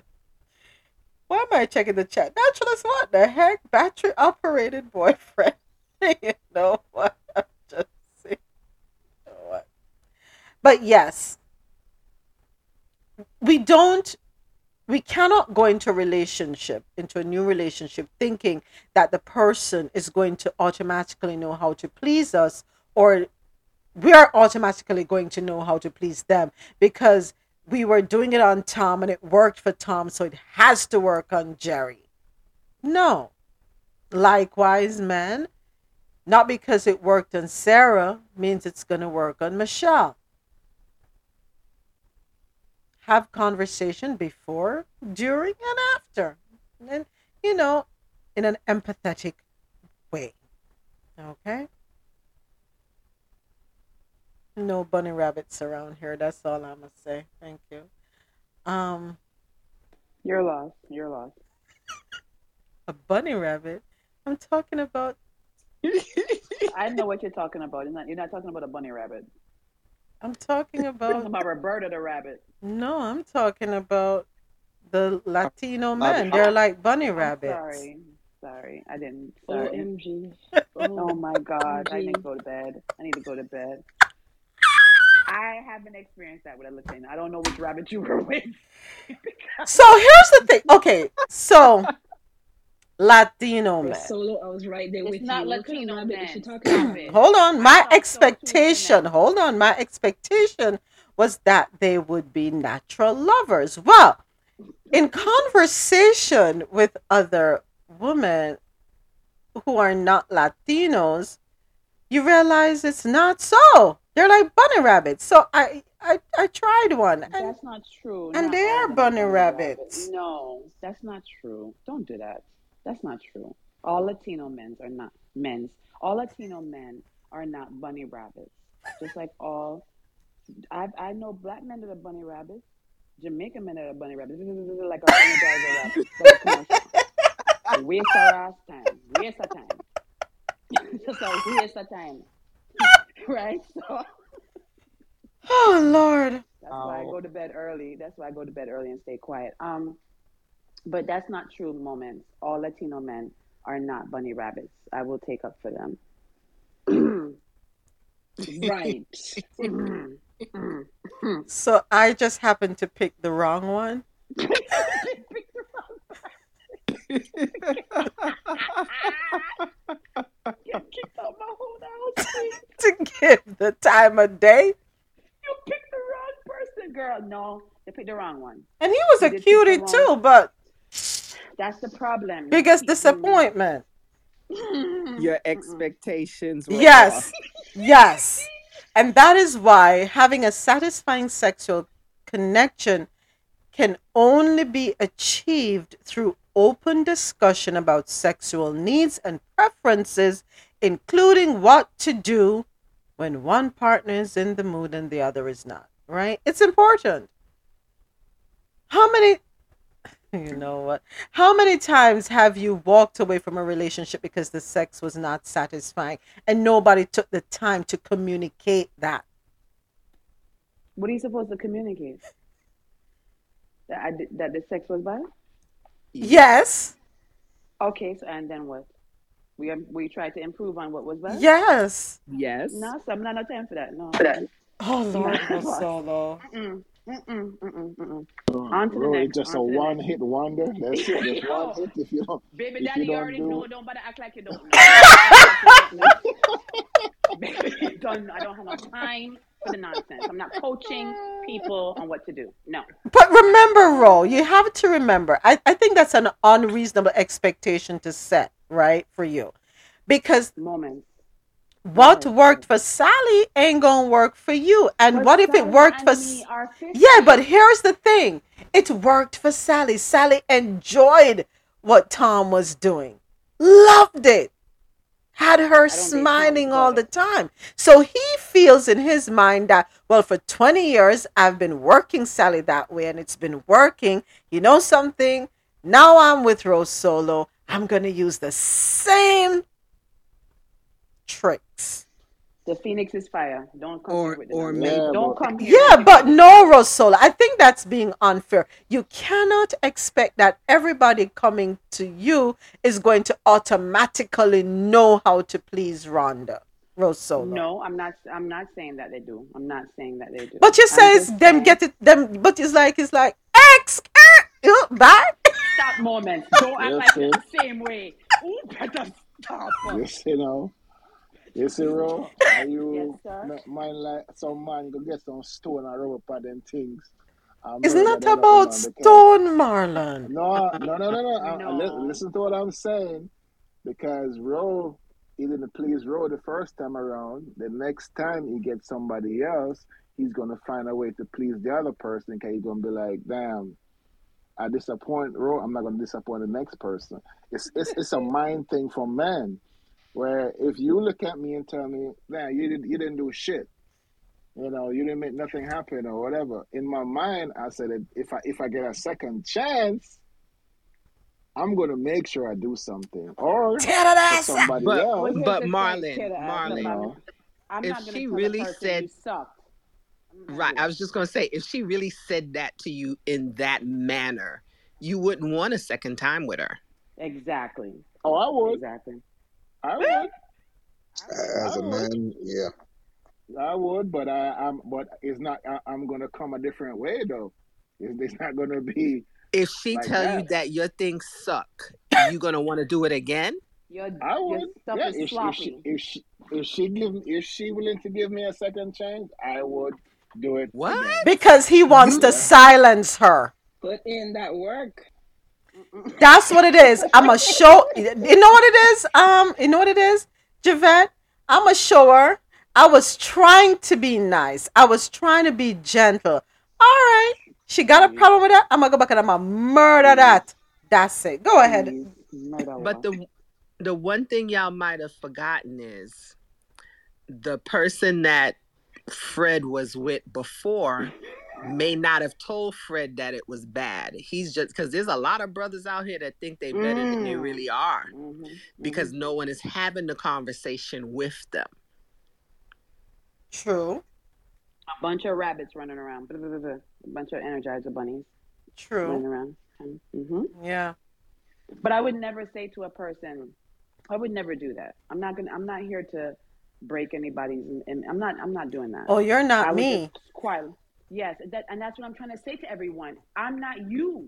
Why am I checking the chat? Naturalist, what the heck? Battery operated boyfriend. you know what? I'm just saying. You know what? But yes, we don't we cannot go into a relationship into a new relationship thinking that the person is going to automatically know how to please us or we are automatically going to know how to please them because we were doing it on Tom and it worked for Tom, so it has to work on Jerry. No. Likewise, men, not because it worked on Sarah means it's going to work on Michelle. Have conversation before, during, and after. And, you know, in an empathetic way. Okay? No bunny rabbits around here. That's all I'm gonna say. Thank you. Um, You're lost. You're lost. a bunny rabbit. I'm talking about. I know what you're talking about. You're not, you're not talking about a bunny rabbit. I'm talking You're talking about. about Roberta the rabbit. No, I'm talking about the Latino men. They're like bunny I'm rabbits. sorry. Sorry. I didn't. Sorry. OMG. Oh my God. I need to go to bed. I need to go to bed. I haven't experienced that with a Latino. I don't know which rabbit you were with. So here's the thing. Okay, so Latino For men. solo, I was right there It's with not you. What Latino of rabbit is she men. talking Stop about? it. Hold on. My thought so expectation, hold on. My expectation was that they would be natural lovers. Well, in conversation with other women who are not Latinos, you realize it's not so. They're like bunny rabbits. So I I, I tried one. And That's not true. and Not they are of them are bunny bunny rabbits. rabbits. No, that's not true. Don't do that. That's not true. All Latino men are not men's. All Latino men are not bunny rabbits. Just like all, I I know black men that are bunny rabbits. Jamaican men that are bunny rabbits. Like a energizer rabbit. That's a commercial. Waste our ass time. Waste of time. Just a waste of time. right? So. Oh Lord. That's why I Oh. go to bed early. That's why I go to bed early and stay quiet. Um, but that's not true. Moments. All Latino men are not bunny rabbits. I will take up for them. Right. So I just happened to pick the wrong one. Get kicked out my whole house. Please. to give the time of day. You picked the wrong person, girl. No, they picked the wrong one. And he was You a did pick the cutie wrong- too, but That's the problem. biggest disappointment. Your expectations were Yes. off. Yes. And that is why having a satisfying sexual connection can only be achieved through open discussion about sexual needs and preferences, including what to do when one partner is in the mood and the other is not, right? It's important. How many you know what? How many times have you walked away from a relationship because the sex was not satisfying and nobody took the time to communicate that? What are you supposed to communicate? That I that the sex was bad. Yes. Okay, so and then what? We we tried to improve on what was bad. Yes. Yes. No, so I'm not no time for that. No. Oh, oh Lord, No. Rosolo. Mm-mm, mm-mm, mm-mm, mm-mm. Oh, on to the next. it's just on a one next. hit wonder. That's it. Just Yo, one hit. If you don't, baby if daddy, you you don't already do, know. Don't bother act like you don't know. Act like you don't know. Baby, don't, I don't have no time for the nonsense. I'm not coaching people on what to do. No. But remember, Ro, you have to remember. I, I think that's an unreasonable expectation to set, right, for you. Because Moments. what worked for Sally ain't gonna work for you. And But what if it worked for Yeah, but here's the thing. It worked for Sally. Sally enjoyed what Tom was doing. Loved it. Had her I don't date Tom, smiling all the time. So he feels in his mind that, well, for 20 years, I've been working Sally that way and it's been working. You know something? Now I'm with Rose Solo. I'm going to use the same tricks. The Phoenix is fire. Don't come Or with the or nonsense. yeah, Don't but come here Yeah, but no, Rosola. I think that's being unfair. You cannot expect that everybody coming to you is going to automatically know how to please Rhonda, Rosola. No, I'm not. I'm not saying that they do. I'm not saying that they do. But you I'm say it's them saying get it them, but it's like it's like X, uh, uh, bye. stop moment. Don't act like the same way. Ooh, better stop. yes, you know. You see, bro, are Yes, you sir. mind like some man go get some stone and rub up on them things and It's not about Stone Marlon. no, no, no, no, no. I, I, No. listen to what I'm saying because Ro, he didn't please Ro the first time around. The next time he gets somebody else, he's gonna find a way to please the other person. Cause he's gonna be like, damn. I disappoint Ro, I'm not gonna disappoint the next person. It's it's it's a mind thing for men. Where if you look at me and tell me, man, you didn't you didn't do shit, you know, you didn't make nothing happen or whatever. In my mind, I said if I if I get a second chance, I'm gonna make sure I do something. Or Tear that for ass up. somebody but Well, else, here's but the thing, Marlon, kiddo. I'm you Marlon, not. I'm if not she really said you sucked. I'm not right, I was just gonna say if she really said that to you in that manner, you wouldn't want a second time with her. Exactly. Oh, I would. Exactly. I would. As a would. man, yeah. I would, but I, I'm. But it's not. I, I'm gonna come a different way though. It's, it's not gonna be If she like tell you that. that your things suck, you gonna want to do it again? Your I your would. stuff Yeah. is If she, if she if she if she give if she willing to give me a second chance, I would do it What? again. Because he wants You to silence her. Put in that work. That's what it is. I'm a show. You know what it is? Um, you know what it is, Javette. I'm a shower. I was trying to be nice. I was trying to be gentle. All right. She got a problem with that. I'm gonna go back and I'm gonna murder that. That's it. Go ahead. But the the one thing y'all might have forgotten is the person that Fred was with before may not have told Fred that it was bad. He's just because there's a lot of brothers out here that think they better than they Mm. really are Mm-hmm. because Mm-hmm. no one is having the conversation with them. True. A bunch of rabbits running around. Blah, blah, blah, blah. A bunch of Energizer bunnies True. running True. around. hmm Yeah. But I would never say to a person, I would never do that. I'm not gonna. I'm not here to break anybody's. And I'm not. I'm not doing that. Oh, you're I not would me. just quietly. Yes, that, and that's what I'm trying to say to everyone. I'm not you.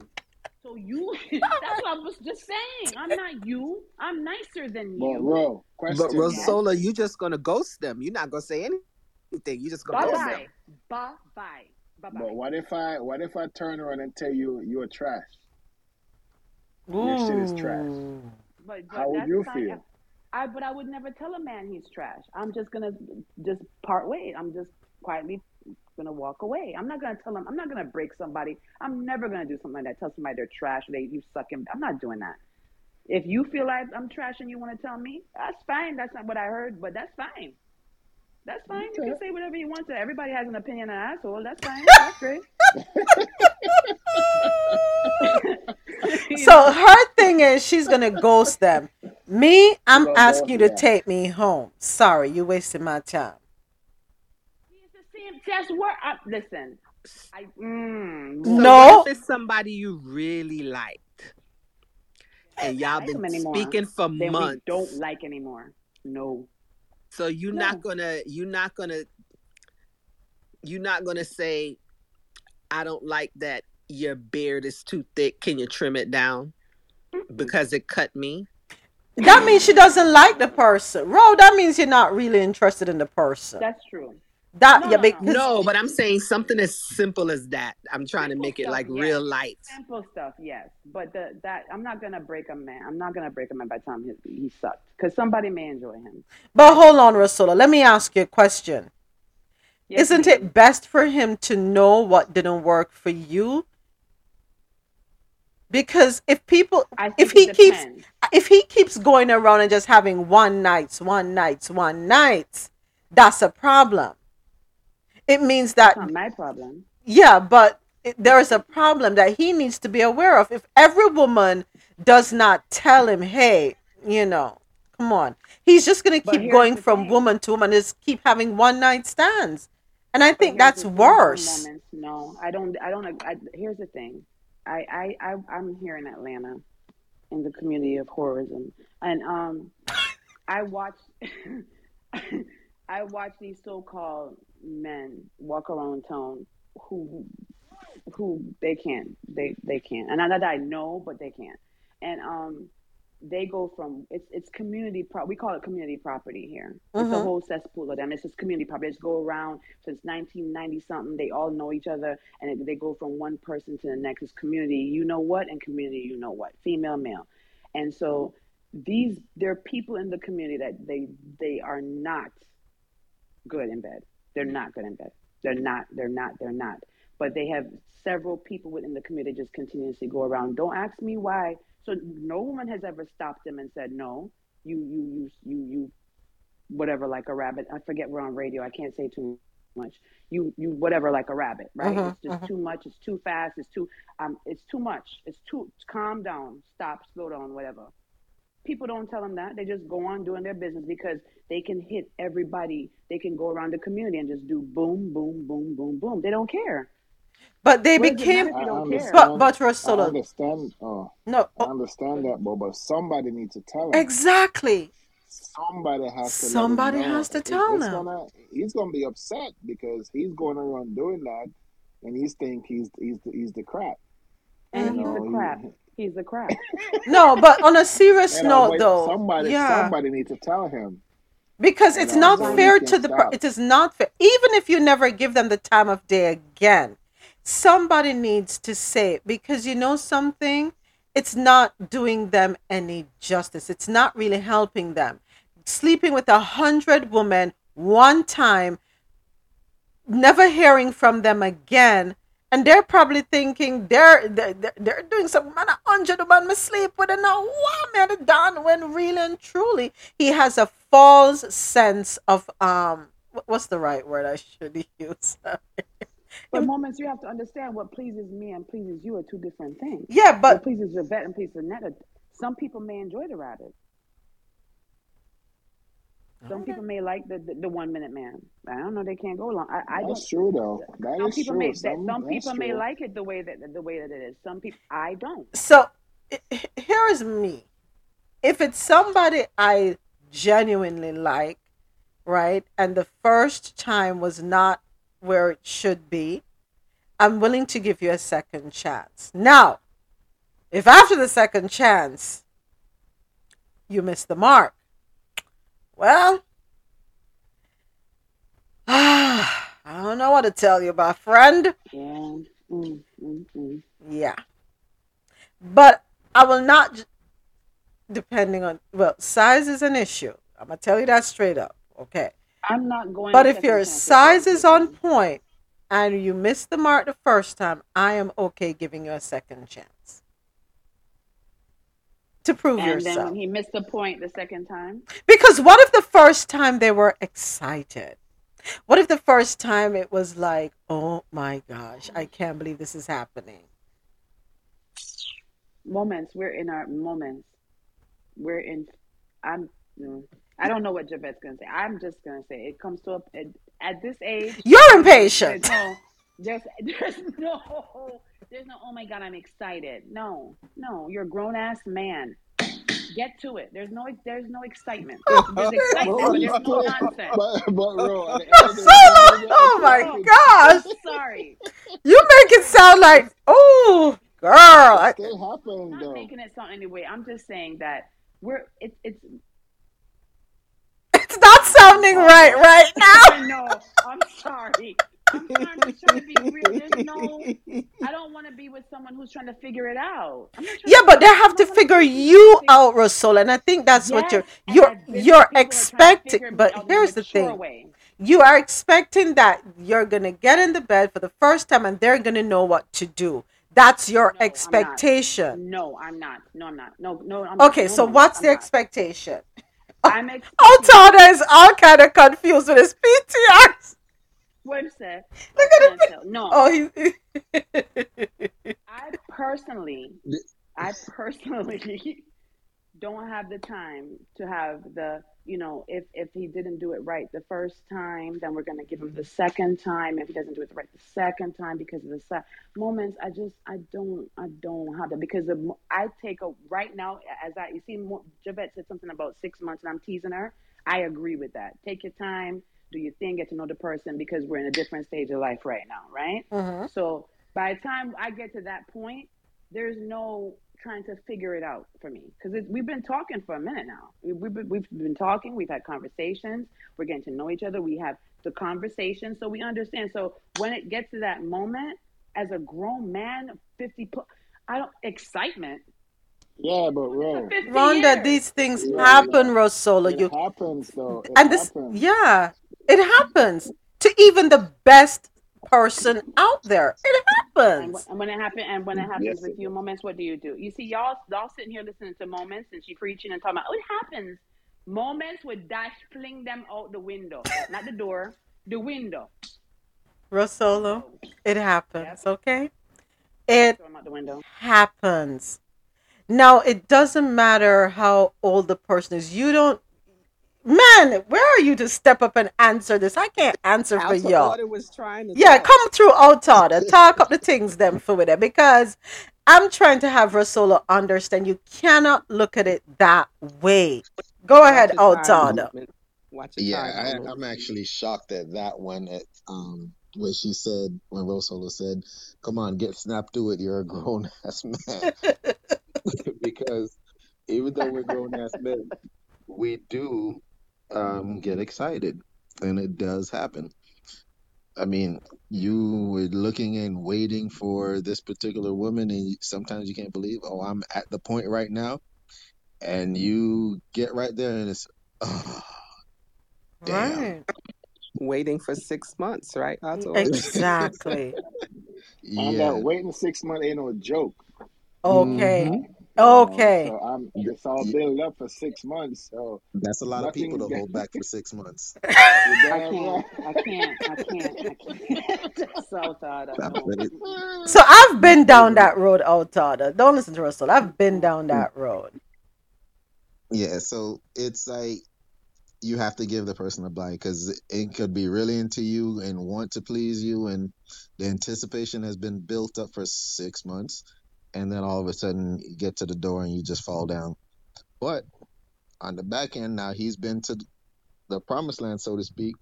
So you. that's what I was just saying. I'm not you. I'm nicer than But you. bro, But question though. Yes. Rosola, you just gonna ghost them. You're not gonna say anything. You just gonna Bye ghost bye. them. Bye bye. Bye bye. But what if I what if I turn around and tell you you're trash? Your shit is trash. Ooh. But How would you fine. feel? I but I would never tell a man he's trash. I'm just gonna just part ways. I'm just quietly gonna walk away. I'm not gonna tell them. I'm not gonna break somebody. I'm never gonna do something like that. Tell somebody they're trash. They you suck him. I'm not doing that. If you feel like I'm trash and you want to tell me, that's fine. That's not what I heard, but that's fine. That's fine. You can say whatever you want to. Everybody has an opinion on asshole. That's fine. That's great. So her thing is she's gonna ghost them. Me, I'm asking you to take me home. Sorry, you wasted my time. It's the same test word. I, listen, I mm, So No. what if it's somebody you really liked? And y'all like 'em been anymore. speaking for then we months. don't like anymore. No. So you're No. not gonna you're not gonna you're not gonna say, I don't like that your beard is too thick. Can you trim it down? Because it cut me. That means she doesn't like the person. Ro, that means you're not really interested in the person. That's true. That No, yeah, no, no. because No, but I'm saying something as simple as that. I'm trying to Simple make it like yes. real light. Simple stuff, yes. But the, that I'm not gonna break a man. I'm not gonna break a man by the time he, he sucked, because somebody may enjoy him. but hold on, Rasola. Let me ask you a question. Yes, Isn't ma'am. it best for him to know what didn't work for you? Because if people if he keeps if he keeps going around and just having one nights, one nights, one nights, that's a problem. It means that It's not my problem. yeah, but it, there is a problem that he needs to be aware of. If every woman does not tell him, "Hey, you know, come on," he's just gonna keep going from thing. woman to woman, just keep having one night stands, and I think that's the thing, some worse. moments, no, I don't. I don't. I, here's the thing. I, I, I, I'm here in Atlanta, in the community of horrorism, and um, I watch, I watch these so-called men walk around town who, who they can't, they, they can't, and not that I know, but they can't, and um, they go from it's it's community pro we call it community property here. It's a Mhm. whole cesspool of them. It's just community property. They just go around since 1990 something. They all know each other, and it, they go from one person to the next. It's community, you know what, and community, you know what, female, male, and so these there are people in the community that they they are not good in bed. They're not good in bed. They're not. They're not. They're not. But they have several people within the community just continuously go around. Don't ask me why. So no woman has ever stopped them and said no. You you you you you whatever like a rabbit. I forget we're on radio. I can't say too much. You you whatever like a rabbit, right? Mhm, It's just mhm. too much. It's too fast. It's too um. It's too much. It's too calm down. Stop. Slow down. Whatever. People don't tell them that. They just go on doing their business because they can hit everybody. They can go around the community and just do boom, boom, boom, boom, boom. They don't care. But they What does it matter became if I don't care? but understand. but I understand. Oh, no, I oh, understand that, but but somebody needs to tell him. exactly. Somebody has to Somebody let him know. has to tell it's him. gonna. He's gonna be upset because he's going around doing that, and he's think he's he's the, he's the crap. And You he's know, the he- crap. He's the crap. No, but on a serious you know, note, but though, somebody yeah. somebody needs to tell him. because You it's not fair to the per- stop. it is not fair even if you never give them the time of day again somebody needs to say it because you know something it's not doing them any justice it's not really helping them sleeping with a hundred women one time never hearing from them again and they're probably thinking they're they're, they're- doing some man a hundred women me sleep with and now what man done when really and truly he has a false sense of um what's the right word I should use But moments you have to understand what pleases me and pleases you are two different things. yeah What but pleases Yvette and pleases Netta. Some people may enjoy the rabbit. Some people may like the, the, the one minute man. I don't know. They can't go long. I, I don't. That's true though. That Some is people true. may that Some, some people may like it the way that the way that it is. Some people I don't. so here is me if it's somebody I genuinely like right and the first time was not where it should be I'm willing to give you a second chance now if after the second chance you miss the mark well I don't know what to tell you, my friend. Yeah. Mm, mm, mm. Yeah. But I will not, depending on, well, size is an issue. I'm going to tell you that straight up. Okay. I'm not going. But if your size is on point and you miss the mark the first time, I am okay giving you a second chance to prove yourself. and then when he missed the point the second time, Because what if the first time they were excited? What if the first time it was like, oh my gosh, I can't believe this is happening? Moments. We're in our moments. We're in. I'm. mm, I don't know what Javette's gonna say. I'm just gonna say it comes to a at, at this age. You're impatient. no. There's there's no. There's no. Oh my God! I'm excited. No, no. You're a grown ass man. Get to it. There's no. There's no excitement. There's excitement, but there's no nonsense. but, but bro, at the end of the day, Solo! Oh my Bro, gosh! I'm sorry. You make it sound like, oh, girl. I, It still happens I'm not though. making it sound anyway. I'm just saying that we're. It's. It's. it's not sounding oh, right right now. I know. I'm sorry. I'm, trying, just trying to be real. There's no. I don't want to be with someone who's trying to figure it out. I'm not Yeah, but they have to don't want to figure you out, Russell, and I think that's what you're you're I've been with you're people who are trying to expecting. But out in a here's the thing: way. you are expecting that you're gonna get in the bed for the first time, and they're gonna know what to do. That's your No, I'm expectation. No, I'm not. No, I'm not. No, no, I'm. Okay, No, so no, what's I'm the not. expectation? I'm expecting. Oh, Tana is all kind of confused with his PTRs. What is that? Look I at can't him. No, Oh, he. I personally, I personally don't have the time to have the, you know, if if he didn't do it right the first time, then we're gonna give him the mm-hmm. second time. If he doesn't do it right the second time because of the se- moments, I just I don't I don't have that because the, I take a right now as I you see Mo- Javette said something about six months and I'm teasing her. I agree with that. Take your time, do your thing, get to know the person because we're in a different stage of life right now, right? Mhm. So by the time I get to that point, there's no trying to figure it out for me because we've been talking for a minute now. We, we've been, we've been talking, we've had conversations, we're getting to know each other. We have the conversation, so we understand. So when it gets to that moment, as a grown man, fifty, plus, I don't excitement. Yeah, but For bro, Rhonda, years. these things yeah, happen, yeah. Rosolo. It You happens though. It and this, happens. yeah, it happens to even the best person out there. It happens. and when it happens, and when it happens Yes, with it you, moments, what do you do? You see, y'all, y'all sitting here listening to moments, and she preaching and talking about, oh, it happens. Moments would dash, fling them out the window, not the door, the window. Rosolo, So, it yep, happens. Okay, it throw them out the happens. Now it doesn't matter how old the person is. You don't, man. Where are you to step up and answer this? I can't answer for Alta y'all. Order was trying to Yeah, talk. come through Outada. Talk up the things them for with it because I'm trying to have Rosolo understand you cannot look at it that way. Go Watch ahead, your time, Outada. Moment. Watch your Yeah, I, I'm actually shocked at that one. At um, when she said, when Rosolo said, "Come on, get snapped to it. You're a grown ass man." because even though we're grown ass men, we do um get excited, and it does happen. I mean, you were looking and waiting for this particular woman, and sometimes you can't believe, oh, I'm at the point right now, and you get right there, and it's, oh, damn. Right. Waiting for six months, right? Alta Order. Exactly. And Yeah. that waiting six months ain't no joke. Okay. hmm You know, Okay. so I'm it's all built up for six months. So That's a lot of people to hold back for six months. I can't. I can't, I can't, I can't. so thought I'm no. ready. So I've been down that road, Outada. Don't listen to Russell. I've been down mm. that road. Yeah, so it's like you have to give the person a blind because it could be really into you and want to please you, and the anticipation has been built up for six months, and then all of a sudden you get to the door and you just fall down. But on the back end, now he's been to the promised land, so to speak.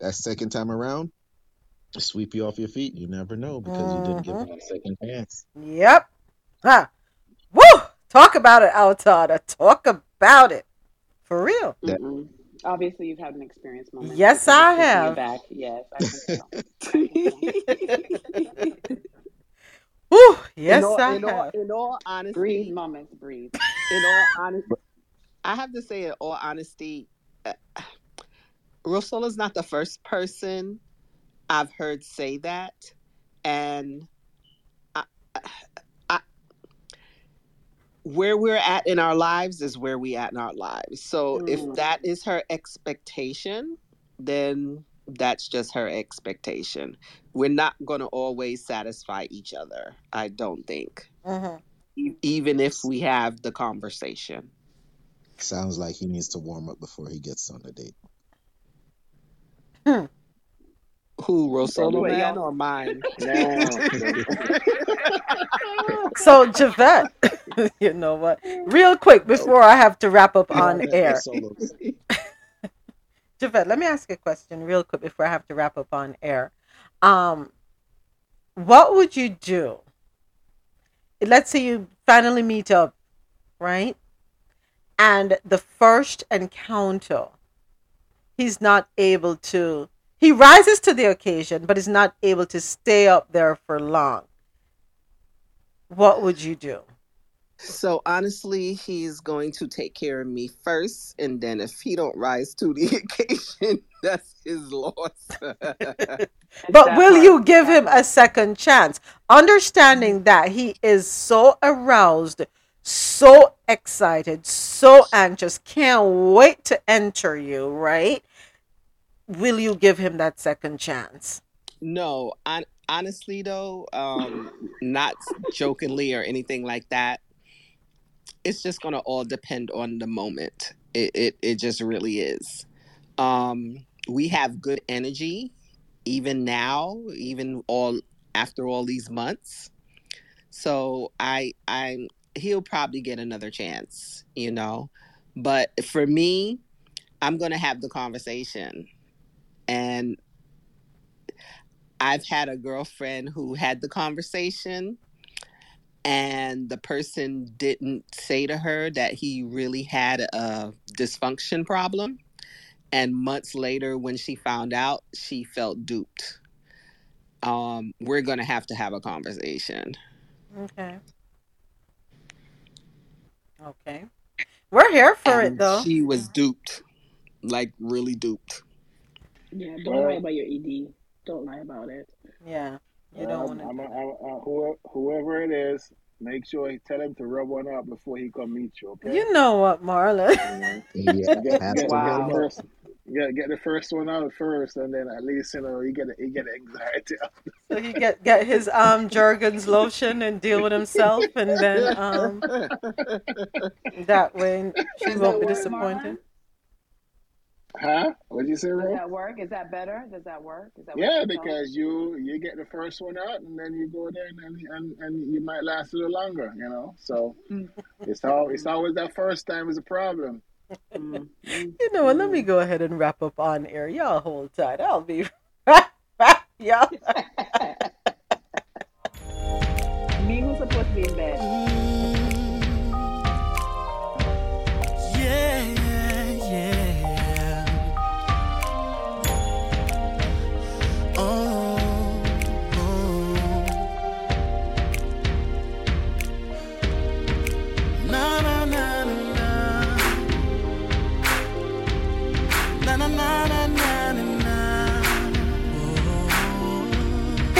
That second time around, sweep you off your feet. You never know because you didn't give him mm-hmm. a second chance. Yep. Huh. Woo! Talk about it, Outada. Talk about it. For real. That Mm-mm. Obviously, you've had an experience moment Yes, I it's taking you have. back. Yes, I can tell. I can tell. Woo! in Yes, all, I in all, in all Breathe, honesty, moments, breathe. in all honesty, I have to say, in all honesty, uh, Rosola's not the first person I've heard say that, and I, I, where we're at in our lives is where we at in our lives. So if Mm. that is her expectation, then That's just her expectation. We're not going to always satisfy each other, I don't think, Mhm. e- even if we have the conversation. Sounds like he needs to warm up before he gets on the date. Who, Rosolo Wait, Man y'all- or mine? So Javette, you know what? Real quick before I have to wrap up on air. Let me ask you a question real quick before I have to wrap up on air. Um, what would you do? Let's say you finally meet up, right? And the first encounter, he's not able to, he rises to the occasion, but is not able to stay up there for long. What would you do? So honestly, he's going to take care of me first, and then if he don't rise to the occasion, that's his loss. But will you give him a second chance? Understanding that he is so aroused, so excited, so anxious, can't wait to enter you, right? Will you give him that second chance? no, on, honestly though, um, not jokingly or anything like that. It's just gonna all depend on the moment. It it, it just really is. Um, we have good energy, even now, even all after all these months. So I I he'll probably get another chance, you know. But for me, I'm gonna have the conversation. And I've had a girlfriend who had the conversation and the person didn't say to her that he really had a dysfunction problem. And months later, when she found out, she felt duped. Um, we're gonna have to have a conversation. Okay. Okay. We're here for it though. she was duped, like really duped. Yeah, don't lie about your ED. Don't lie about it. Yeah. You Um, don't want to. I'm, I'm, whoever, whoever it is, make sure you tell him to rub one up before he come meet you. Okay. You know what, Marla? Yeah, Get, get, to get the first, get, get the first one out first, and then at least you know you get you get anxiety. So he get get his um Jergens lotion and deal with himself, and then um that way she Does won't be work, disappointed. Huh? What'd you say, Does Ro? that work? Is that better? Does that work? Is that Yeah, because you you get the first one out, and then you go there, and and, and you might last a little longer. You know, so it's all it's always that first time is a problem. Mm, mm, You know what? Let me mm. go ahead and wrap up on air. Y'all hold tight. I'll be back, y'all. Me who's supposed to be in bed.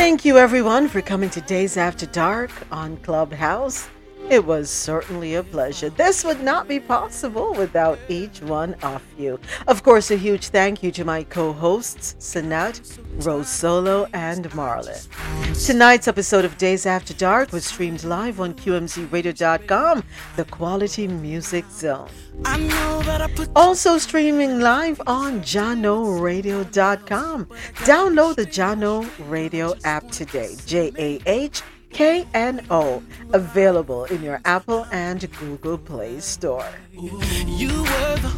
Thank you, everyone, for coming to Dayz After Dark on Clubhouse. It was certainly a pleasure. This would not be possible without each one of you. Of course, a huge thank you to my co hosts, Sinette, Rose Solo, and Marlon. Tonight's episode of Dayz After Dark was streamed live on QMZRadio.com, the Quality Music Zone. Also streaming live on JahknoRadio.com. Download the Jahkno Radio app today. J A H K N O. Available in your Apple and Google Play Store.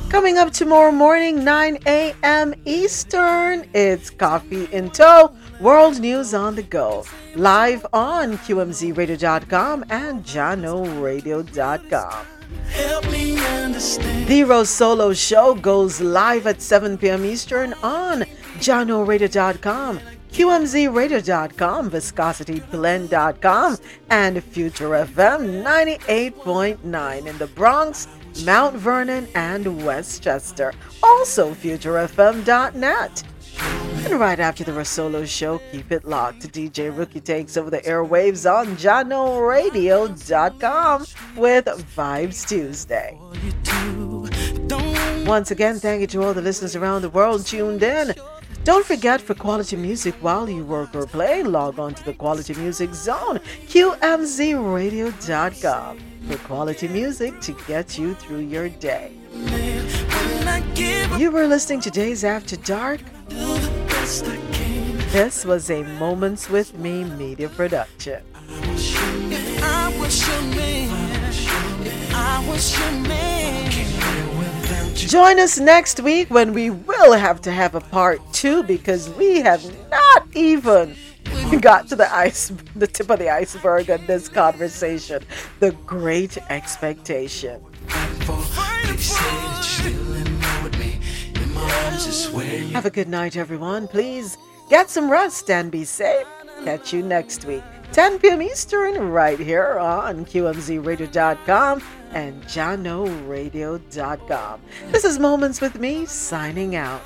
Coming up tomorrow morning, 9 a.m. Eastern, it's Coffee in Tow, World News on the Go. Live on QMZRadio.com and understand. The Rose Solo Show goes live at 7 p.m. Eastern on JahknoRadio.com, QMZRadio.com, ViscosityBlend.com, and Future FM 98.9 in the Bronx, Mount Vernon, and Westchester. Also, FutureFM.net. And right after the Rosolo show, keep it locked. DJ Rookie takes over the airwaves on JahknoRadio.com with Vibes Tuesday. You do. Don't Once again, thank you to all the listeners around the world tuned in. Don't forget for quality music while you work or play, log on to the Quality Music Zone, QMZRadio.com, for quality music to get you through your day. You were listening to Dayz After Dark. This was a Moments with Me media production. I was your man, I was your man. Join us next week when we will have to have a part two because we have not even got to the ice, the tip of the iceberg on this conversation. The great expectation. Have a good night, everyone. Please get some rest and be safe. Catch you next week, 10 p.m. Eastern, right here on QMZRadio.com and JohnORadio.com. This is Moments with Me signing out.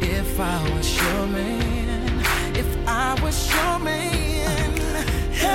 If I was your man, if I was your man, help.